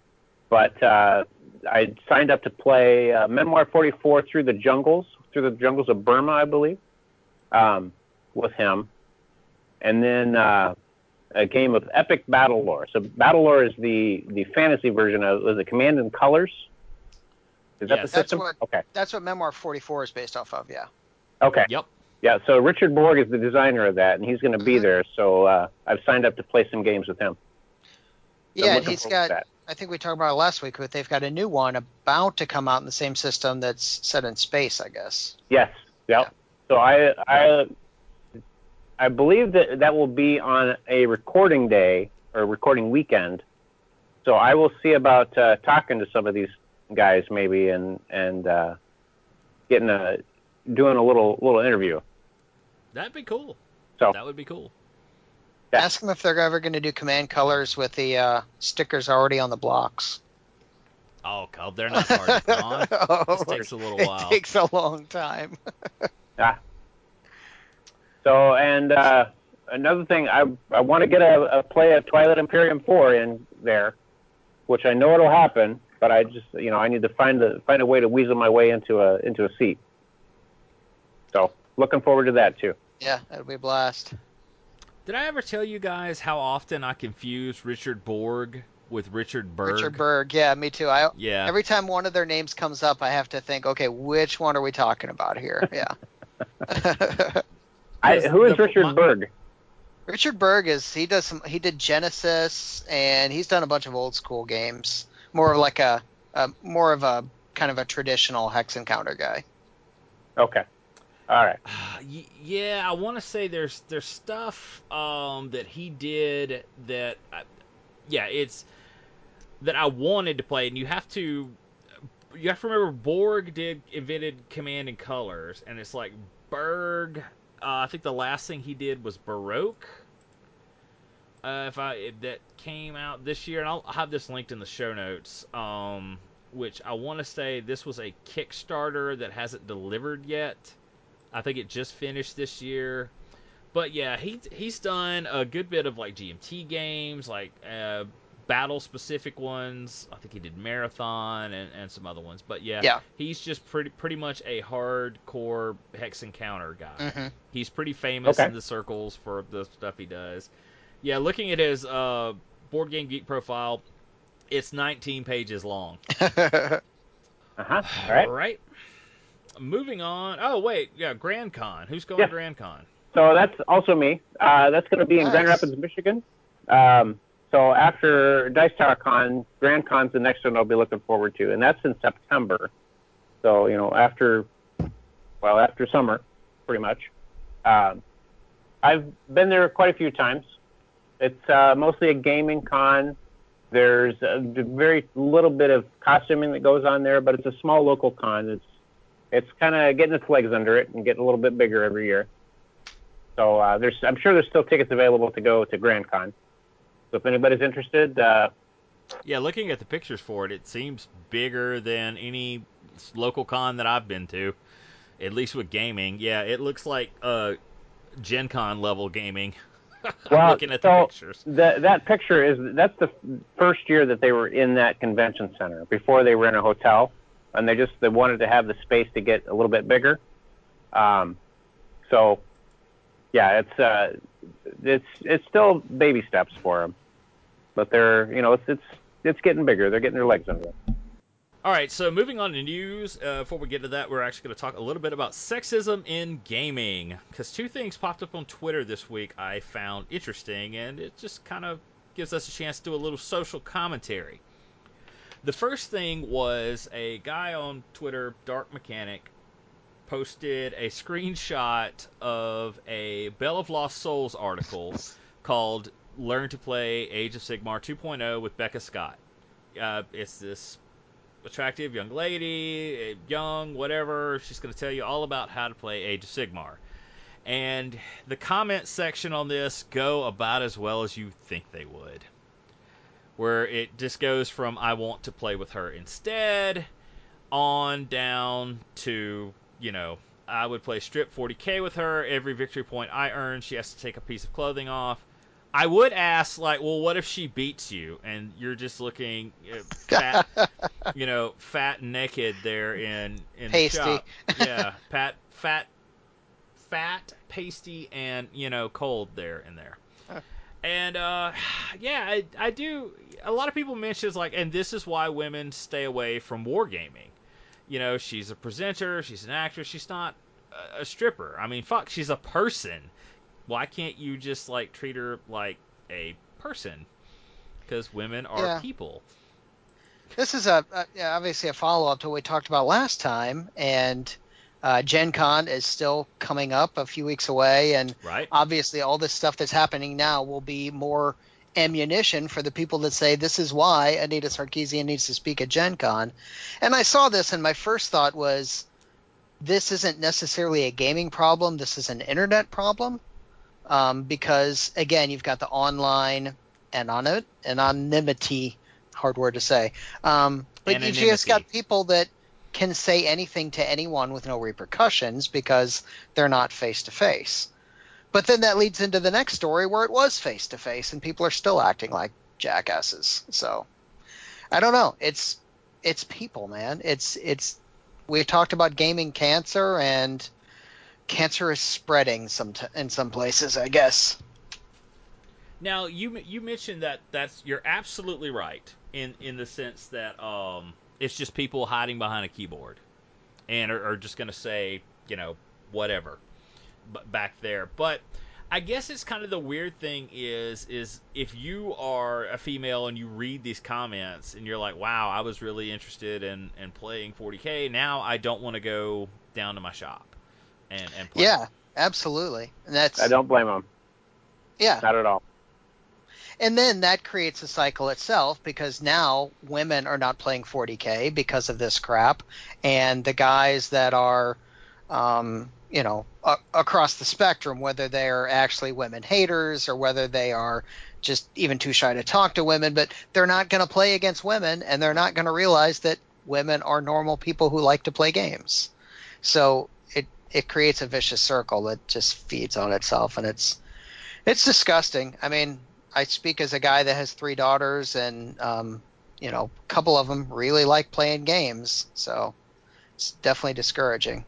but uh, I signed up to play uh, Memoir 44 through the jungles through the jungles of Burma, I believe, um, with him, and then. Uh, a game of epic BattleLore. So BattleLore is the the fantasy version of was it Command and Colors? Is that
Yes.
the
That's
system?
what-
Okay.
That's what Memoir 44 is based off of, yeah.
Okay.
Yep.
Yeah. So Richard Borg is the designer of that, and he's going to be
Mhm.
there. So uh, I've signed up to play some games with him. So
Yeah, he's got. I think we talked about it last week, but they've got a new one about to come out in the same system that's set in space, I guess.
Yes. Yep. So I I I believe that that will be on a recording day or recording weekend. So I will see about uh, talking to some of these guys maybe and and uh, getting a doing a little little interview.
That'd be cool.
So-
that would be cool.
Yeah.
Ask them if they're ever going to do command colors with the uh, stickers already on the blocks.
Oh, God, they're not hard to put on.
oh,
This takes a little
it
while.
takes a long time. Yeah.
So and uh, another thing, I I want to get a, a play of Twilight Imperium four in there, which I know it'll happen, but I just you know I need to find the find a way to weasel my way into a into a seat. So looking forward to that too.
Yeah, that'll be a blast.
Did I ever tell you guys how often I confuse Richard Borg with Richard Berg?
Richard Berg, yeah, me too. I
Yeah.
every time one of their names comes up, I have to think, okay, which one are we talking about here? Yeah.
I, who is
the-
Richard
my-
Berg?
Richard Berg is he does some he did Genesis and he's done a bunch of old school games. More of like a, a more of a kind of a traditional hex encounter guy.
Okay, all right.
Yeah, I want to say there's there's stuff um, that he did that, I, yeah, it's that I wanted to play, and you have to you have to remember Borg did invented Command and Colors, and it's like Berg. Uh, I think the last thing he did was Baroque. Uh, if I if that came out this year, and I'll have this linked in the show notes. Um, which I want to say this was a Kickstarter that hasn't delivered yet. I think it just finished this year. But yeah, he he's done a good bit of like GMT games, like uh, battle specific ones. I think he did Marathon and, and some other ones. But yeah,
Yeah.
he's just pretty pretty much a hardcore hex encounter guy.
hmm
He's pretty famous
Okay.
in the circles for the stuff he does. Yeah, looking at his uh, board game geek profile, it's 19 pages long.
Uh huh. All right.
All right. Moving on. Oh wait, yeah, Grand Con. Who's going
Yeah.
to Grand Con?
So that's also me. Uh, that's going to be in Grand Rapids, Michigan. Um, so after Dice Tower Con, Grand Con's the next one I'll be looking forward to, and that's in September. So you know after, well after summer, pretty much. Um, I've been there quite a few times, It's uh, mostly a gaming con. There's a very little bit of costuming that goes on there, but it's a small local con. It's it's kind of getting its legs under it and getting a little bit bigger every year. So uh, there's I'm sure there's still tickets available to go to Grand Con. So if anybody's interested, uh,
Yeah, looking at the pictures for it, it seems bigger than any local con that I've been to, at least with gaming. Yeah, it looks like uh, Gen Con level gaming.
Well,
looking at the
so
pictures.
that that picture is that's the first year that they were in that convention center. Before they were in a hotel, and they just they wanted to have the space to get a little bit bigger. Um, so yeah, it's uh, it's it's still baby steps for them, but they're you know it's it's it's getting bigger. They're getting their legs under them.
All right, so moving on to news. Uh, before we get to that, we're actually going to talk a little bit about sexism in gaming. Because two things popped up on Twitter this week I found interesting, and it just kind of gives us a chance to do a little social commentary. The first thing was a guy on Twitter, Dark Mechanic, posted a screenshot of a Bell of Lost Souls article called Learn to Play Age of Sigmar 2.0 with Becca Scott. Uh, it's this attractive young lady, young, whatever. She's going to tell you all about how to play Age of Sigmar. And the comment section on this go about as well as you think they would. Where it just goes from I want to play with her instead on down to, you know, I would play strip 40k with her. Every victory point I earn, she has to take a piece of clothing off. I would ask, like, well, what if she beats you and you're just looking uh, fat, you know, fat naked there in in
Pasty.
the shop? Yeah, pat, fat, fat, pasty, and you know, cold there and there. And uh, yeah, I, I do. A lot of people mention it's like, and this is why women stay away from wargaming. You know, she's a presenter, she's an actress, she's not a, a stripper. I mean, fuck, she's a person. Why can't you just like treat her like a person? Because women are
Yeah.
people.
This is a, a yeah, obviously a follow up to what we talked about last time, and uh, Gen Con is still coming up a few weeks away, and
Right.
obviously all this stuff that's happening now will be more ammunition for the people that say this is why Anita Sarkeesian needs to speak at Gen Con. And I saw this, and my first thought was, this isn't necessarily a gaming problem. This is an internet problem, um, because again, you've got the online anony- anonymity, hard word to say. Um, but you just got people that can say anything to anyone with no repercussions because they're not face to face. But then that leads into the next story where it was face to face and people are still acting like jackasses. So I don't know. It's it's people, man. It's it's we talked about gaming cancer and cancer is spreading some t- in some places, I guess.
Now you you mentioned that that's you're absolutely right in in the sense that um it's just people hiding behind a keyboard and are, are just going to say you know whatever b- back there. But I guess it's kind of the weird thing is is if you are a female and you read these comments and you're like wow I was really interested in in playing 40k now I don't want to go down to my shop and and play.
Yeah, absolutely. And that's
I don't blame them,
yeah.
not at all.
And then that creates a cycle itself because now women are not playing 40k because of this crap, and the guys that are, um, you know, a- across the spectrum, whether they're actually women haters or whether they are just even too shy to talk to women, but they're not going to play against women, and they're not going to realize that women are normal people who like to play games. So it it creates a vicious circle that just feeds on itself, and it's it's disgusting. I mean, I speak as a guy that has three daughters, and um, you know, a couple of them really like playing games. So it's definitely discouraging.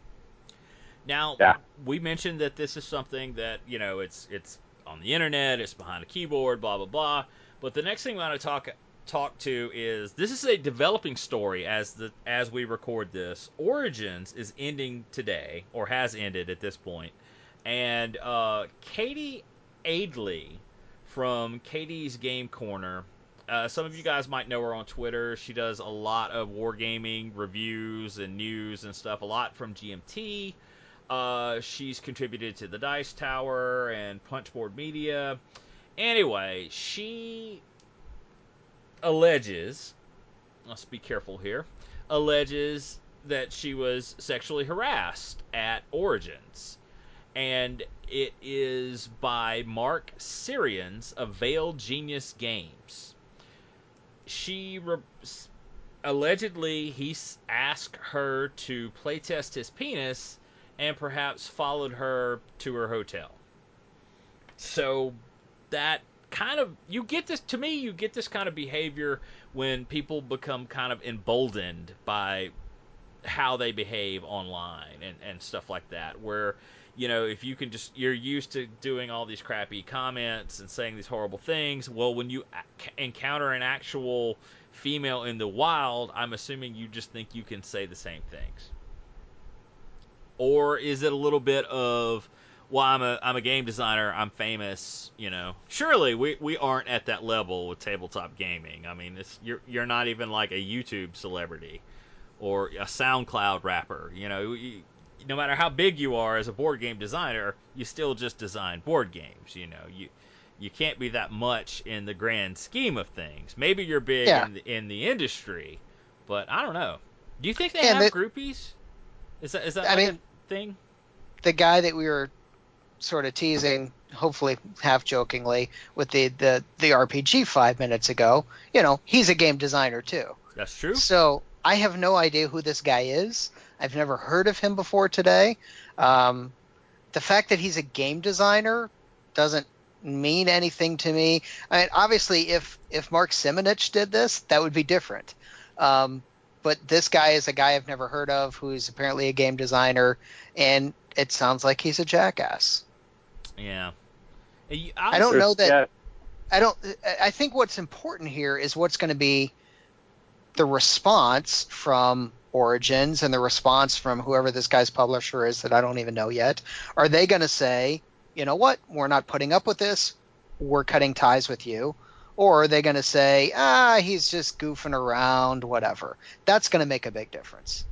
Now,
Yeah.
we mentioned that this is something that you know it's it's on the internet, it's behind a keyboard, blah blah blah. But the next thing we want to talk talk to is this is a developing story as the as we record this. Origins is ending today or has ended at this point, and uh, Katie Aidley from Katie's Game Corner. Uh, some of you guys might know her on Twitter. She does a lot of wargaming reviews and news and stuff. A lot from GMT. Uh, she's contributed to the Dice Tower and Punchboard Media, Anyway, she alleges, let's be careful here, alleges that she was sexually harassed at Origins. And it is by Mark Syrians of Veiled Genius Games. She re- allegedly he asked her to playtest his penis and perhaps followed her to her hotel. So that kind of you get this to me you get this kind of behavior when people become kind of emboldened by how they behave online and, and stuff like that where you know if you can just you're used to doing all these crappy comments and saying these horrible things well when you encounter an actual female in the wild i'm assuming you just think you can say the same things. Or is it a little bit of well i'm a i'm a game designer i'm famous you know? Surely we, we aren't at that level with tabletop gaming. I mean it's you're you're not even like a youtube celebrity or a SoundCloud rapper. You know, you, no matter how big you are as a board game designer, you still just design board games. You know, you you can't be that much in the grand scheme of things. Maybe you're big
Yeah.
in, the, in the industry, but I don't know. Do you think they
And
have
it-
groupies? Is that is that
I
like
mean-
a thing?
the guy that we were sort of teasing, hopefully half jokingly, with the, the, the RPG five minutes ago, you know, he's a game designer too.
That's true.
So I have no idea who this guy is. I've never heard of him before today. Um, the fact that he's a game designer doesn't mean anything to me. I mean, obviously, if if Mark Simonitch did this, that would be different. Um, but this guy is a guy I've never heard of, who's apparently a game designer, and it sounds like he's a jackass.
Yeah. And you-
I don't
There's-
know that-
yeah,
I don't. I think what's important here is what's going to be the response from Origins and the response from whoever this guy's publisher is that I don't even know yet. Are they going to say, you know what, we're not putting up with this, we're cutting ties with you, or are they going to say, ah, he's just goofing around, whatever? That's going to make a big difference.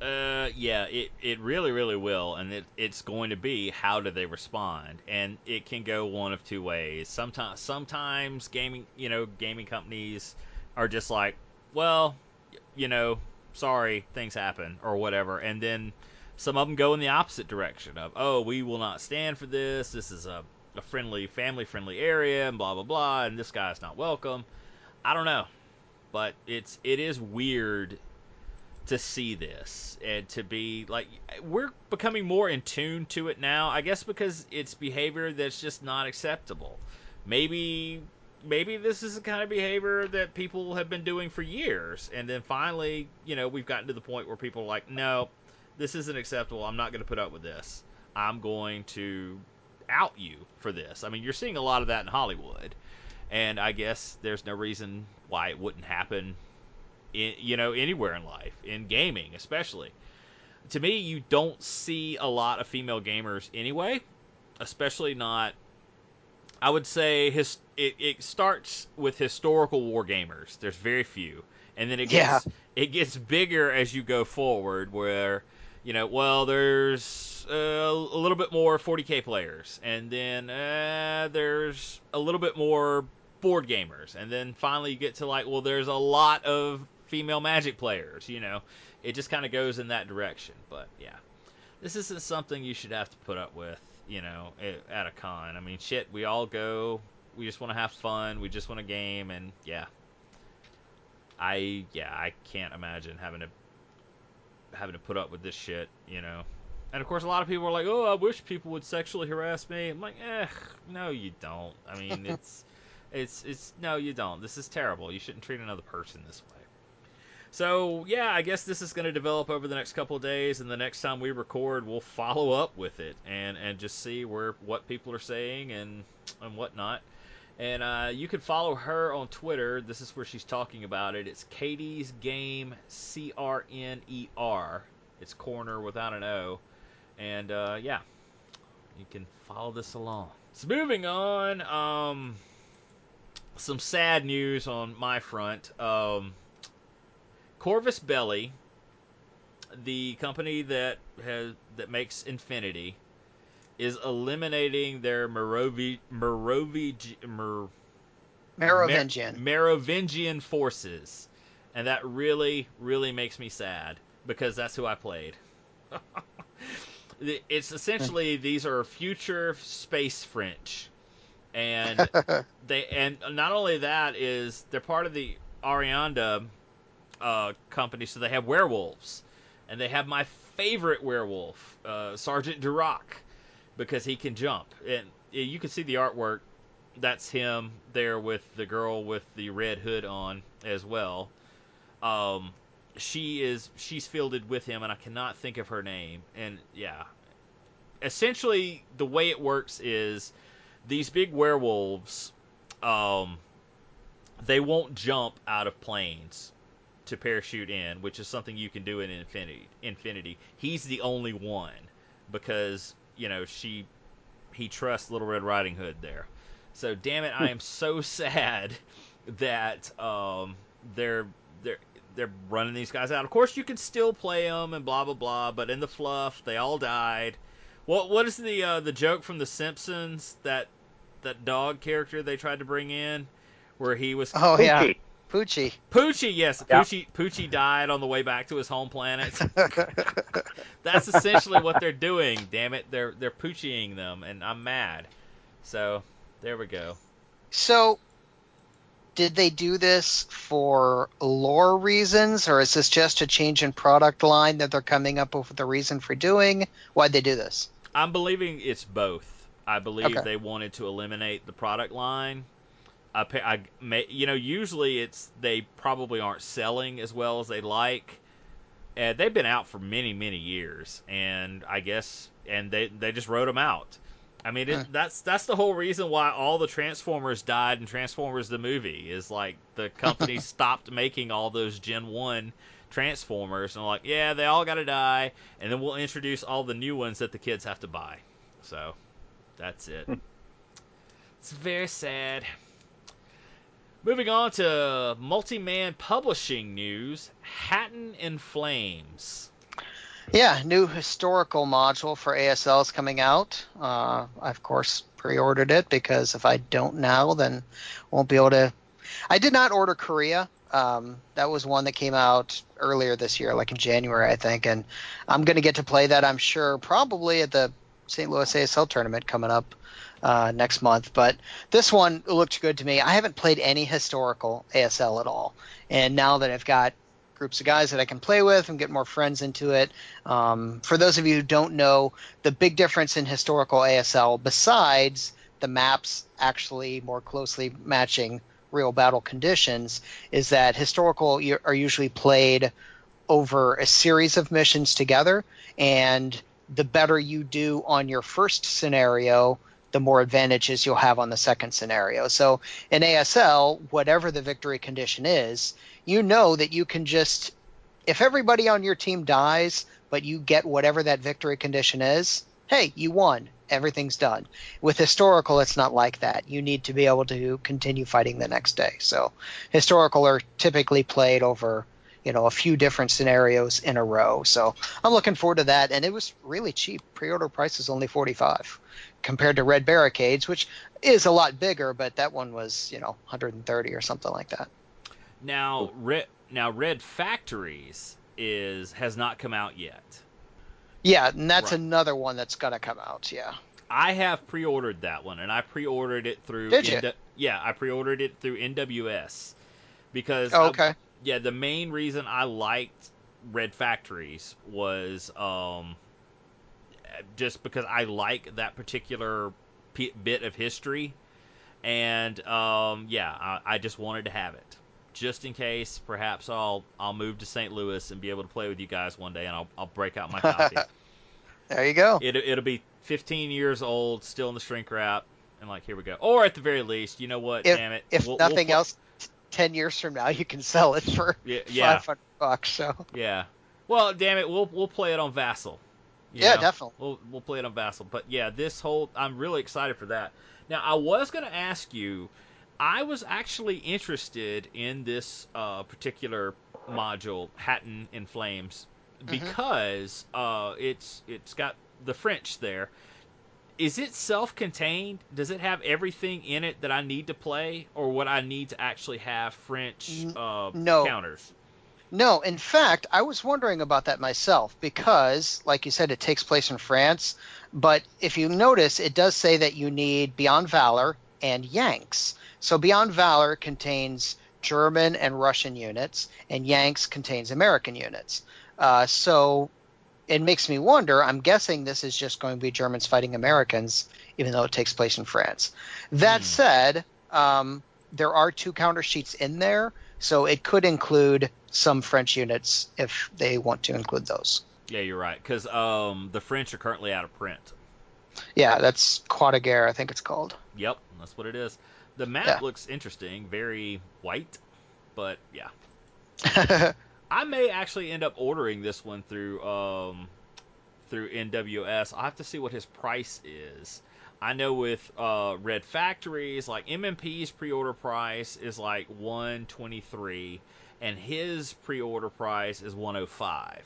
Uh, yeah, it, it really, really will, and it, it's going to be how do they respond, and it can go one of two ways. Sometimes, sometimes gaming, you know, gaming companies are just like, well, you know, sorry, things happen or whatever, and then some of them go in the opposite direction of, oh, we will not stand for this. This is a, a friendly, family-friendly area, and blah blah blah, and this guy's not welcome. I don't know, but it's it is weird to see this and to be like we're becoming more in tune to it now i guess because it's behavior that's just not acceptable maybe maybe this is the kind of behavior that people have been doing for years. And then finally you know we've gotten to the point where people are like no this isn't acceptable. I'm not going to put up with this. I'm going to out you for this. I mean you're seeing a lot of that in hollywood. And i guess there's no reason why it wouldn't happen in, you know anywhere in life in gaming especially. To me you don't see a lot of female gamers anyway especially not i would say his it, it starts with historical war gamers. There's very few. And then it gets it gets bigger as you go forward where you know well there's uh, a little bit more 40k players. And then uh, there's a little bit more board gamers. And then finally you get to like well there's a lot of female magic players you know. It just kind of goes in that direction. But yeah. This isn't something you should have to put up with you know at a con. I mean shit we all go we just want to have fun we just want a game and yeah. I yeah i can't imagine having to having to put up with this shit you know. And of course a lot of people are like oh i wish people would sexually harass me. I'm like eh no you don't. I mean it's it's it's no you don't. This is terrible. You shouldn't treat another person this way so yeah i guess this is going to develop over the next couple days and the next time we record we'll follow up with it and and just see where what people are saying and and whatnot and uh, you can follow her on Twitter. This is where she's talking about it. It's Katie's Game C R N E R. It's corner without an O. And uh, yeah, you can follow this along. So moving on, um, some sad news on my front. Um, Corvus Belli, the company that has that makes Infinity, is eliminating their Merovi Merovi Mer,
Merovingian.
Merovingian forces, and that really really makes me sad because that's who I played. it's essentially hmm. these are future space French, and they and not only that is they're part of the Ariadna uh, company, so they have werewolves, and they have my favorite werewolf, uh, Sergeant Duroc, because he can jump, and you can see the artwork. That's him there with the girl with the red hood on as well. Um, she is she's fielded with him, and I cannot think of her name. And yeah, essentially the way it works is these big werewolves, um, they won't jump out of planes to parachute in, which is something you can do in Infinity. Infinity. He's the only one because you know she he trusts Little Red Riding Hood there. So damn it, I am so sad that um, they're they're they're running these guys out. Of course, you can still play them and blah blah blah, but in the fluff, they all died. What what is the uh, the joke from The Simpsons that that dog character they tried to bring in, where he was
Oh yeah, Poochie.
Poochie, yes,
Yeah.
Poochie Poochie died on the way back to his home planet. That's essentially what they're doing. Damn it, they're they're poochieing them, and I'm mad. So there we go.
so, did they do this for lore reasons, or is this just a change in product line that they're coming up with a reason for doing? Why'd they do this?
I'm believing it's both. I believe
Okay.
they wanted to eliminate the product line. I, I may, you know, usually it's they probably aren't selling as well as they like. And they've been out for many, many years, and I guess, and they they just wrote them out. I mean, it, that's that's the whole reason why all the Transformers died in Transformers the movie is like the company stopped making all those Gen One Transformers, and like, yeah, they all got to die, and then we'll introduce all the new ones that the kids have to buy. So that's it. Hmm. it's very sad. Moving on to multi-man publishing news, Hatten in Flames.
Yeah, new historical module for ASL is coming out. Uh, I of course pre-ordered it because if I don't now, then won't be able to. I did not order Korea. Um, that was one that came out earlier this year, like in January, I think, and I'm going to get to play that. I'm sure probably at the St. Louis ASL tournament coming up uh, next month. But this one looked good to me. I haven't played any historical ASL at all, and now that I've got groups of guys that I can play with and get more friends into it. Um, for those of you who don't know, the big difference in historical ASL, besides the maps actually more closely matching real battle conditions, is that historical are usually played over a series of missions together, and the better you do on your first scenario, the more advantages you'll have on the second scenario. So in ASL, whatever the victory condition is, you know that you can just if everybody on your team dies but you get whatever that victory condition is hey you won. Everything's done. With historical it's not like that. You need to be able to continue fighting the next day. So historical are typically played over you know a few different scenarios in a row. So i'm looking forward to that. And it was really cheap. Pre-order price is only 45 compared to red barricades which is a lot bigger but that one was you know 130 or something like that
Now, Red now Red Factories is has not come out yet.
Yeah, and that's
Right.
another one that's gonna come out. Yeah.
I have pre-ordered that one, and I pre-ordered it through.
Did you?
Yeah, I pre-ordered it through NWS because
Oh,
I-
okay.
yeah, the main reason I liked Red Factories was um, just because I like that particular p- bit of history, and um, yeah, I, I just wanted to have it, just in case. Perhaps I'll I'll move to St. Louis and be able to play with you guys one day, and I'll I'll break out my copy.
There you go.
it it'll be 15 years old, still in the shrink wrap, and like here we go. Or at the very least, you know what?
If-
Damn it,
If
we'll- we'll
nothing else, t- ten years from now, you can sell it for
yeah, yeah,
bucks. So
yeah. Well, damn it, we'll we'll play it on Vassal.
Yeah,
know?
definitely.
We'll we'll play it on Vassal. But yeah, this whole I'm really excited for that. Now I was gonna ask you, I was actually interested in this uh, particular module, Hatten in Flames,
Mhm.
because uh, it's it's got the French there. is it self-contained? Does it have everything in it that I need to play, or would I need to actually have French uh,
no.
counters?
No, in fact, I was wondering about that myself because, like you said, it takes place in France. But if you notice, it does say that you need Beyond Valor and Yanks. So Beyond Valor contains German and Russian units, and Yanks contains American units. Uh, so it makes me wonder. I'm guessing this is just going to be Germans fighting Americans, even though it takes place in France. That
Hmm.
said, um, there are two counter sheets in there, so it could include some French units if they want to include those.
Yeah, you're right. Because um, the French are currently out of print.
Yeah, that's Croix de Guerre, I think it's called.
Yep, that's what it is. The map
Yeah.
looks interesting, very white, but yeah.
yeah,
I may actually end up ordering this one through um, through NWS. I'll have to see what his price is. I know with uh, Red Factories, like MMP's pre-order price is like 123, and his pre-order price is 105.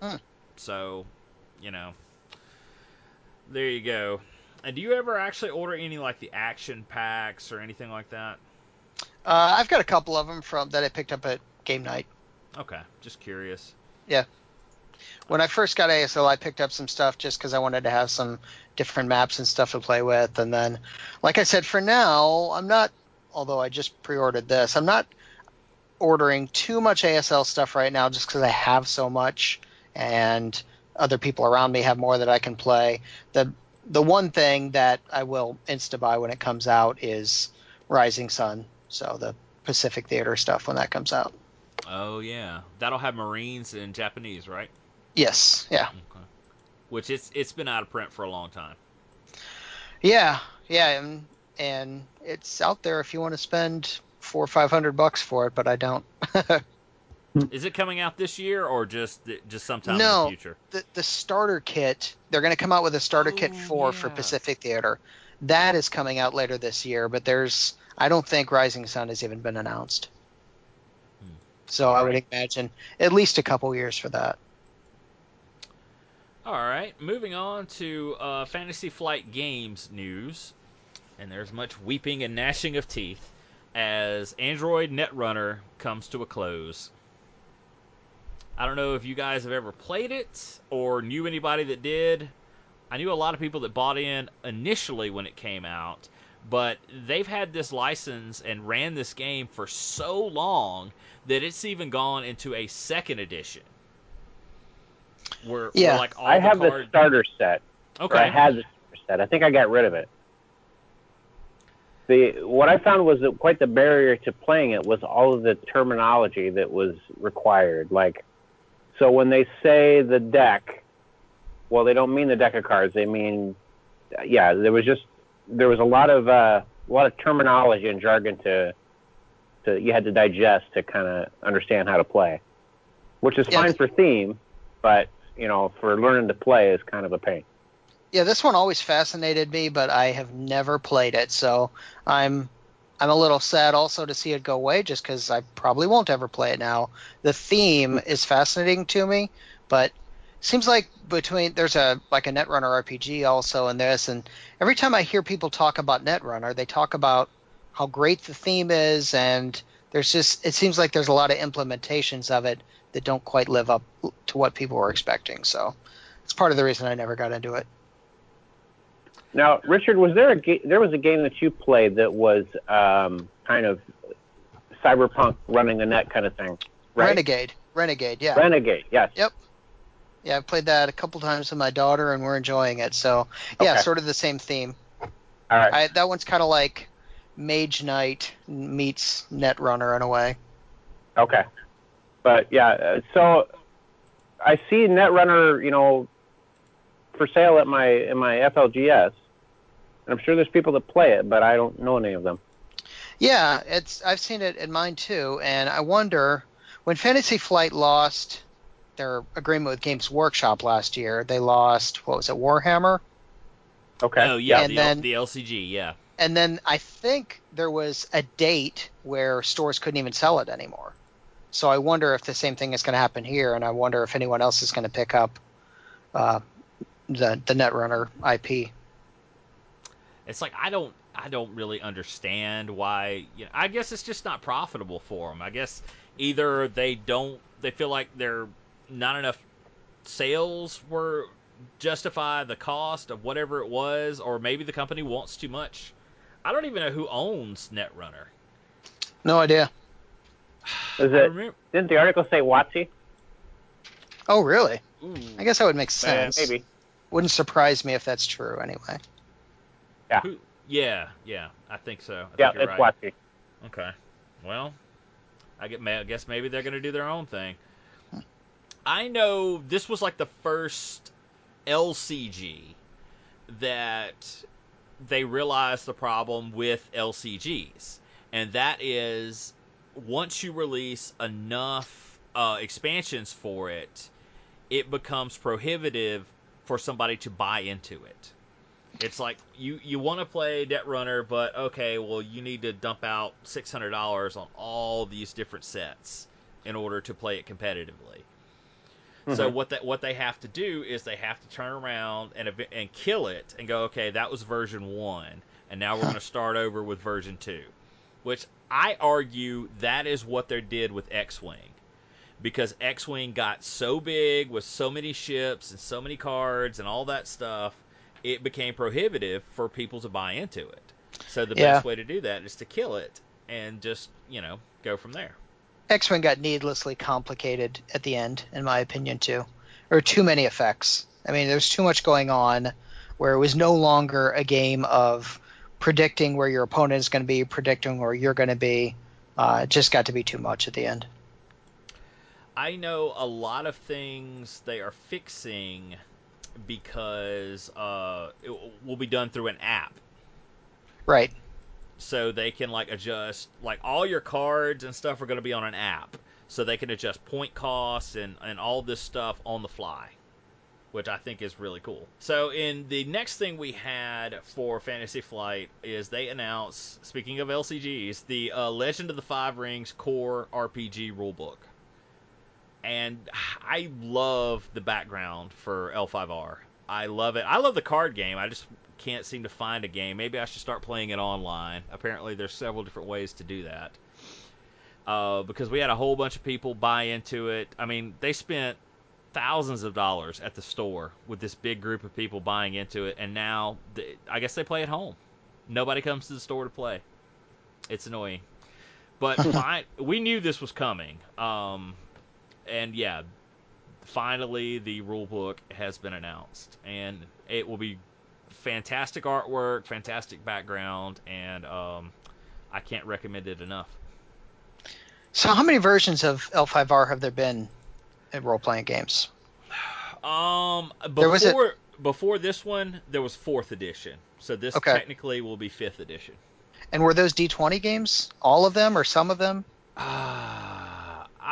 Hmm.
So, you know, there you go. And do you ever actually order any like the action packs or anything like that?
uh, I've got a couple of them from that I picked up at game night.
Okay, just curious.
When I first got ASL, I picked up some stuff just because I wanted to have some different maps and stuff to play with. And then, like I said, for now, I'm not. Although I just pre-ordered this, I'm not ordering too much ASL stuff right now, just because I have so much, and other people around me have more that I can play. the The one thing that I will insta buy when it comes out is Rising Sun, so the Pacific Theater stuff when that comes out.
Oh yeah, that'll have Marines in Japanese, right?
Yes, yeah.
Okay. Which it's it's been out of print for a long time.
Yeah, yeah, and and it's out there if you want to spend four or five hundred bucks for it, but I don't.
Is it coming out this year or just just sometime in the future?
the the starter kit, they're going to come out with a starter kit
Oh,
four for. Pacific Theater. That is coming out later this year, but there's I don't think Rising Sun has even been announced.
Hmm.
So I would imagine at least a couple years for that.
All right, moving on to uh, Fantasy Flight Games news, and there's much weeping and gnashing of teeth as Android Netrunner comes to a close. I don't know if you guys have ever played it or knew anybody that did. I knew a lot of people that bought in initially when it came out, but they've had this license and ran this game for so long that it's even gone into a second edition. Where, where,
Yeah.
like all
I
the
have the starter set.
Okay.
I had the starter set. I think I got rid of it. The what I found was that quite the barrier to playing it was all of the terminology that was required. Like, so when they say the deck, well, they don't mean the deck of cards. They mean, yeah, there was just there was a lot of uh, a lot of terminology and jargon to to you had to digest to kind of understand how to play, which is
Yeah.
fine for theme, but you know, for learning to play is kind of a pain.
Yeah, this one always fascinated me, but I have never played it, so I'm I'm a little sad also to see it go away, just because I probably won't ever play it now. The theme hmm. is fascinating to me, but seems like between there's a like a Netrunner RPG also in this, and every time I hear people talk about Netrunner, they talk about how great the theme is, and there's just it seems like there's a lot of implementations of it that don't quite live up to what people were expecting. So it's part of the reason I never got into it.
Now, Richard, was there a ga- there was a game that you played that was um, kind of cyberpunk running the net kind of thing, right?
Renegade. Renegade, yeah.
Renegade, yes.
Yep. Yeah, I've played that a couple times with my daughter and we're enjoying it. So, yeah,
Okay.
sort of the same theme.
All right.
I, that one's kind of like Mage Knight meets Netrunner in a way.
Okay. But yeah, uh, so I see Netrunner, you know, for sale at my in my FLGS. And I'm sure there's people that play it, but I don't know any of them.
Yeah, it's I've seen it in mine too, and I wonder when Fantasy Flight lost their agreement with Games Workshop last year, they lost what was it, Warhammer?
Okay.
Oh yeah,
And
the,
then-
the LCG, yeah.
And then I think there was a date where stores couldn't even sell it anymore. So I wonder if the same thing is going to happen here, and I wonder if anyone else is going to pick up uh, the the Netrunner IP.
It's like I don't I don't really understand why. You know, I guess it's just not profitable for them. I guess either they don't they feel like they're not enough sales were justify the cost of whatever it was, or maybe the company wants too much. I don't even know who owns Netrunner.
No idea.
Is it?
remember,
Didn't the article say WotC?
Oh, really?
ooh,
I guess that would make sense.
maybe.
Wouldn't surprise me if that's true anyway.
who, yeah, yeah, I think so. I
Yeah,
think you're
it's
right.
WotC.
Okay. Well, I get. I guess maybe they're gonna do their own thing. I know this was like the first LCG that they realized the problem with LCGs, and that is once you release enough uh, expansions for it, it becomes prohibitive for somebody to buy into it. It's like you you want to play Netrunner, but okay, well you need to dump out six hundred dollars on all these different sets in order to play it competitively. So
Mhm.
what that what they have to do is they have to turn around and and kill it and go, okay, that was version one, and now we're going to start over with version two, which I argue that is what they did with X-wing, because X-wing got so big with so many ships and so many cards and all that stuff, it became prohibitive for people to buy into it. So the
Yeah.
best way to do that is to kill it and just you know go from there.
X Wing got needlessly complicated at the end, in my opinion, too. Or too many effects. I mean, there's too much going on where it was no longer a game of predicting where your opponent is going to be, predicting where you're going to be. Uh, it just got to be too much at the end.
I know a lot of things they are fixing because uh, it will be done through an app.
Right.
So they can like adjust like all your cards and stuff are going to be on an app. So they can adjust point costs and, and all this stuff on the fly, which I think is really cool. So in the next thing we had for Fantasy Flight is they announced, speaking of LCGs, the uh, Legend of the Five Rings Core RPG rulebook and I love the background for L5R. I love it. I love the card game. I just can't seem to find a game. Maybe I should start playing it online. Apparently, there's several different ways to do that. Uh, because we had a whole bunch of people buy into it. I mean, they spent thousands of dollars at the store with this big group of people buying into it, and now th- I guess they play at home. Nobody comes to the store to play. It's annoying, but fine. We knew this was coming. Um, and yeah, finally the rule book has been announced, and it will be fantastic artwork, fantastic background, and um, I can't recommend it enough.
So, how many versions of L5R have there been in role playing games?
Um,
was a-
before before this one, there was fourth edition, so this
Okay.
technically will be fifth edition.
And were those D20 games? All of them or some of them?
Ah,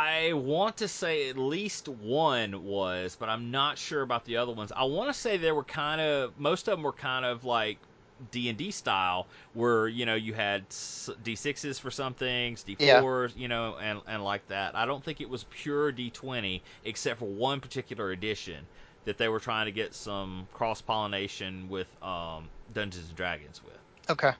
I want to say at least one was, but I'm not sure about the other ones. I want to say they were kind of most of them were kind of like D and D style, where you know you had D sixes for some things, D fours, you know, and and like that. I don't think it was pure D twenty, except for one particular edition that they were trying to get some cross pollination with um, Dungeons and Dragons with
Okay.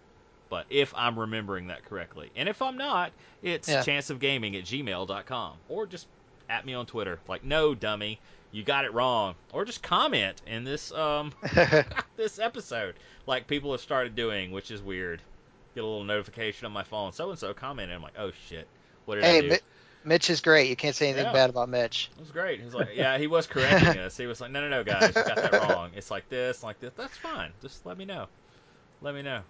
But if I'm remembering that correctly. And if I'm not, it's
Yeah.
chanceofgaming at gmail.com. Or just at me on Twitter. Like, no, dummy, you got it wrong. Or just comment in this um this episode. Like people have started doing, which is weird. Get a little notification on my phone. So and so commented. I'm like, oh shit. What did I
hey,
do?
Mi- Mitch is great. You can't say anything
Yeah.
bad about Mitch.
It was great. He's like, yeah, he was correcting us. He was like, no, no, no, guys, you got that wrong. It's like this, like this. That's fine. Just let me know. Let me know.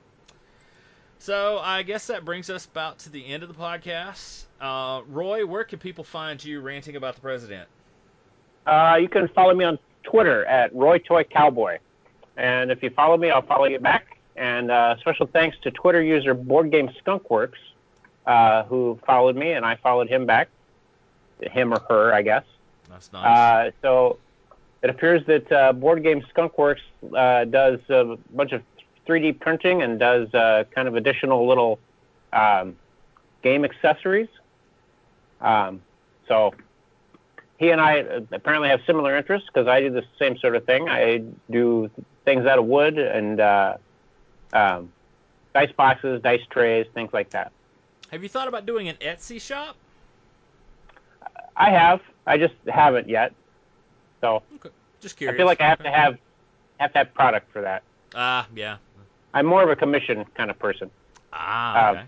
So I guess that brings us about to the end of the podcast. Uh, Roy, where can people find you ranting about the president?
Uh, you can follow me on Twitter at Roy Toy Cowboy, and if you follow me, I'll follow you back. And uh, special thanks to Twitter user Board Game Skunkworks, uh, who followed me, and I followed him back, him or her, I guess.
That's nice.
Uh, so it appears that uh, Board Game Skunkworks uh, does a bunch of 3D printing and does uh, kind of additional little um, game accessories. Um, so he and I uh, apparently have similar interests because I do the same sort of thing. I do things out of wood and uh, um, dice boxes, dice trays, things like that.
Have you thought about doing an Etsy shop?
I have. I just haven't yet. So
Just curious.
I feel like I have to have have to have product for that.
Ah, yeah.
I'm more of a commission kind of person.
Ah,
Uh.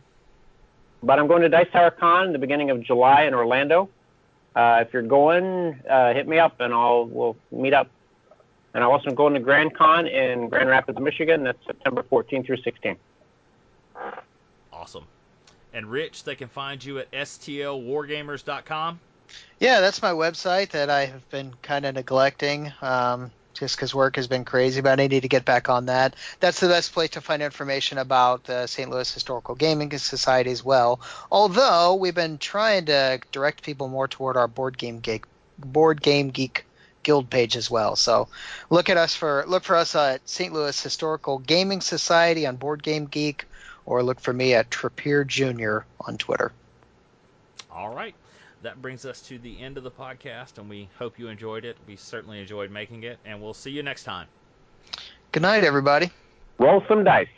But I'm going to Dice Tower Con in the beginning of July in Orlando. Uh, if you're going, uh, hit me up and I'll we'll meet up. And I'm also going to Grand Con in Grand Rapids, Michigan. That's September 14th through 16th.
awesome. And Rich, they can find you at stlwargamers.com.
Yeah, that's my website that I have been kind of neglecting um, just because work has been crazy, but I need to get back on that. That's the best place to find information about the St. Louis Historical Gaming Society as well. Although we've been trying to direct people more toward our board game geek, board game geek guild page as well. So look at us for look for us at St. Louis Historical Gaming Society on Board Game Geek, or look for me at Trappier Junior on Twitter.
All right. That brings us to the end of the podcast, and we hope you enjoyed it. We certainly enjoyed making it, and we'll see you next time.
Good night, everybody.
Roll some dice.